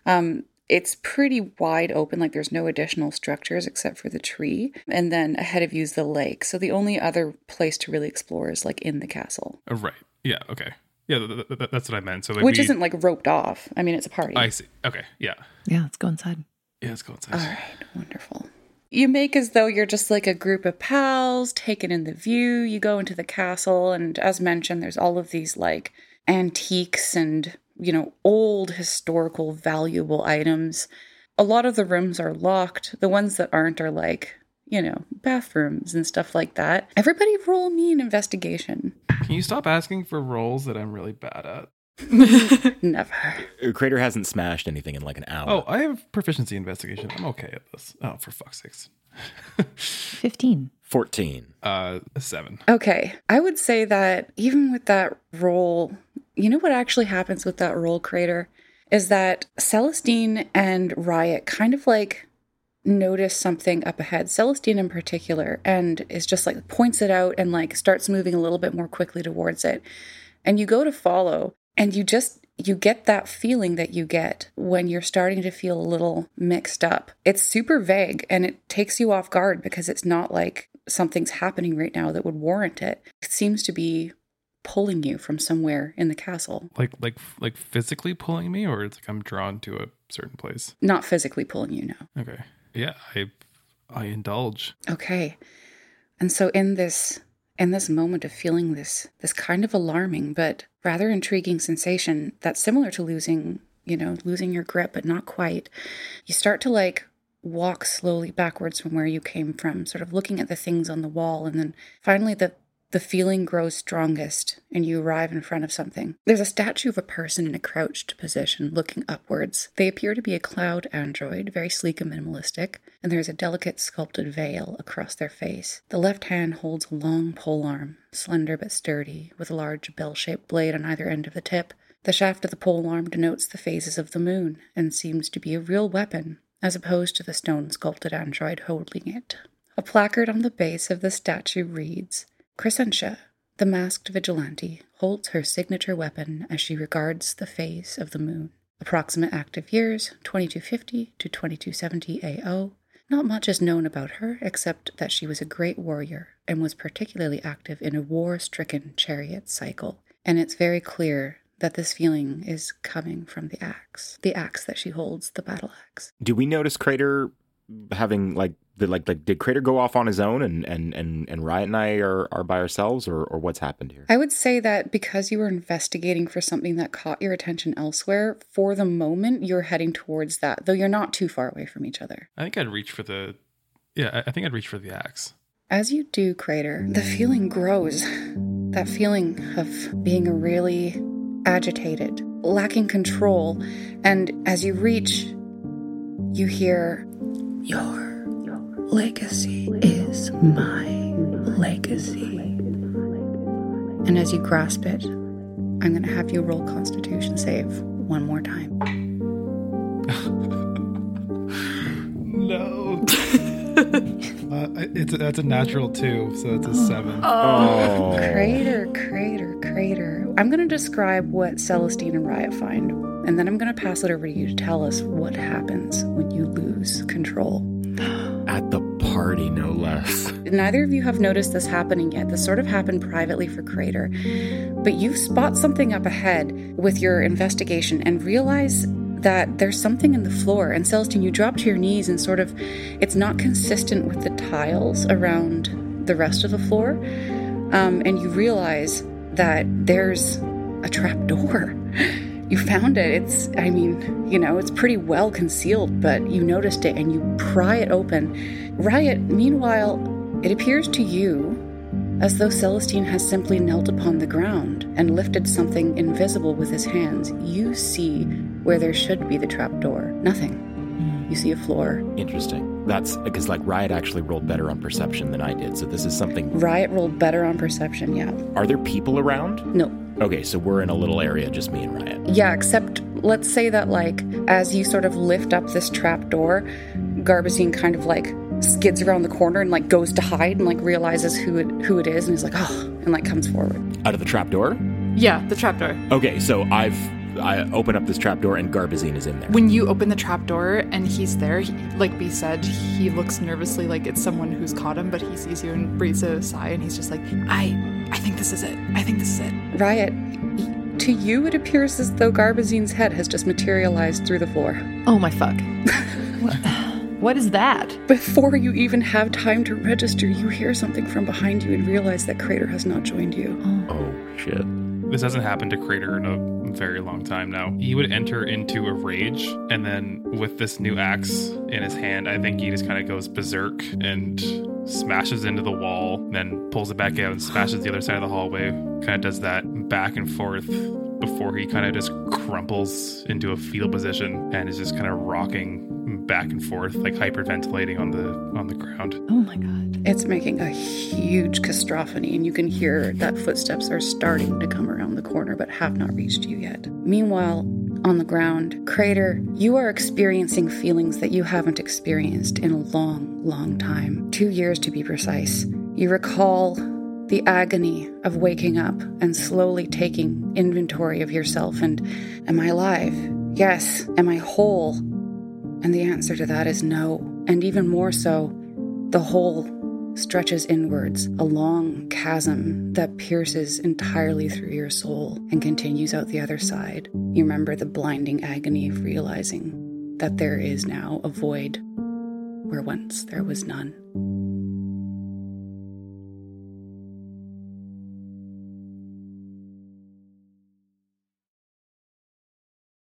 Um, it's pretty wide open, like there's no additional structures except for the tree. And then ahead of you is the lake. So the only other place to really explore is like in the castle, Oh, right. Yeah. Okay. Yeah, th- th- th- that's what I meant. So like, which we- isn't like roped off. I mean, it's a party. I see. Okay. Yeah. Yeah, let's go inside. Yeah, let's go inside. All right, wonderful. You make as though you're just like a group of pals taking in the view. You go into the castle, and as mentioned, there's all of these like antiques and, you know, old historical valuable items. A lot of the rooms are locked. The ones that aren't are like, you know, bathrooms and stuff like that. Everybody roll me an investigation. Can you stop asking for roles that I'm really bad at? Never. Uh, Crater hasn't smashed anything in like an hour. Oh, I have proficiency investigation. I'm okay at this. Oh, for fuck's sakes. 15. 14. Uh, seven. Okay. I would say that even with that roll, you know what actually happens with that roll crater is that Celestine and Rriot kind of like notice something up ahead. Celestine in particular, and is just like points it out and like starts moving a little bit more quickly towards it. And you go to follow, and you just you get that feeling that you get when you're starting to feel a little mixed up. It's super vague and it takes you off guard because it's not like something's happening right now that would warrant it. It seems to be pulling you from somewhere in the castle, Like, like, like physically pulling me, or it's like I'm drawn to a certain place. not physically pulling you now. Okay. Yeah, I, I indulge. Okay. And so in this in this moment of feeling this this kind of alarming but rather intriguing sensation that's similar to losing, you know, losing your grip but not quite, you start to like walk slowly backwards from where you came from, sort of looking at the things on the wall and then finally the the feeling grows strongest and you arrive in front of something. There's a statue of a person in a crouched position looking upwards. They appear to be a cloud android, very sleek and minimalistic, and there's a delicate sculpted veil across their face. The left hand holds a long pole arm, slender but sturdy, with a large bell shaped blade on either end of the tip. The shaft of the pole arm denotes the phases of the moon and seems to be a real weapon, as opposed to the stone sculpted android holding it. A placard on the base of the statue reads Crescentia, the masked vigilante, holds her signature weapon as she regards the phase of the moon. Approximate active years 2250 to 2270 AO. Not much is known about her except that she was a great warrior and was particularly active in a war stricken chariot cycle. And it's very clear that this feeling is coming from the axe, the axe that she holds, the battle axe. Do we notice Crater having like the like like did Crater go off on his own and and and and Rriot and I are are by ourselves or or what's happened here? I would say that because you were investigating for something that caught your attention elsewhere, for the moment you're heading towards that, though you're not too far away from each other. I think I'd reach for the. Yeah, I- I think I'd reach for the axe. As you do, Crater, the feeling grows. That feeling of being really agitated, lacking control. And as you reach, you hear, Your legacy is my legacy. And as you grasp it, I'm going to have you roll Constitution save one more time. No. uh, it's a, that's a natural two, so it's a seven. Oh. Crater, crater, crater. I'm going to describe what Celestine and Rriot find, and then I'm going to pass it over to you to tell us what happens when you lose control. At the party, no less. Neither of you have noticed this happening yet. This sort of happened privately for Crater. But you spot something up ahead with your investigation and realize that there's something in the floor. And Celestine, you drop to your knees and sort of, it's not consistent with the tiles around the rest of the floor. Um, and you realize that there's a trap door. You found it. It's, I mean, you know, it's pretty well concealed, but you noticed it and you pry it open. Rriot, meanwhile, it appears to you as though Celestine has simply knelt upon the ground and lifted something invisible with his hands. You see where there should be the trapdoor. Nothing. You see a floor. Interesting. That's because like Rriot actually rolled better on perception than I did, so this is something. Rriot rolled better on perception, yeah. Are there people around? No. Okay, so we're in a little area, just me and Ryan. Yeah, except let's say that like as you sort of lift up this trap door, Garbazine kind of like skids around the corner and like goes to hide and like realizes who it who it is and is like, oh and like comes forward. Out of the trapdoor? Yeah, the trapdoor. Okay, so I've I open up this trapdoor and Garbazine is in there. When you open the trapdoor and he's there, he, like B said, he looks nervously like it's someone who's caught him, but he sees you and breathes a sigh and he's just like, I I think this is it. I think this is it. Rriot, to you it appears as though Garbazine's head has just materialized through the floor. Oh my fuck. what, what is that? Before you even have time to register, you hear something from behind you and realize that Crater has not joined you. Oh shit. This hasn't happened to Crater in a very long time now. He would enter into a rage, and then with this new axe in his hand, I think he just kind of goes berserk and smashes into the wall, then pulls it back out and smashes the other side of the hallway. Kind of does that back and forth before he kind of just crumples into a fetal position and is just kind of rocking back and forth, like hyperventilating on the on the ground. Oh my god. It's making a huge cacophony, and you can hear that footsteps are starting to come around the corner but have not reached you yet. Meanwhile, on the ground, Crater, you are experiencing feelings that you haven't experienced in a long, long time. Two years to be precise. You recall the agony of waking up and slowly taking inventory of yourself and am I alive? Yes. Am I whole? And the answer to that is no. And even more so, the hole stretches inwards, a long chasm that pierces entirely through your soul and continues out the other side. You remember the blinding agony of realizing that there is now a void where once there was none.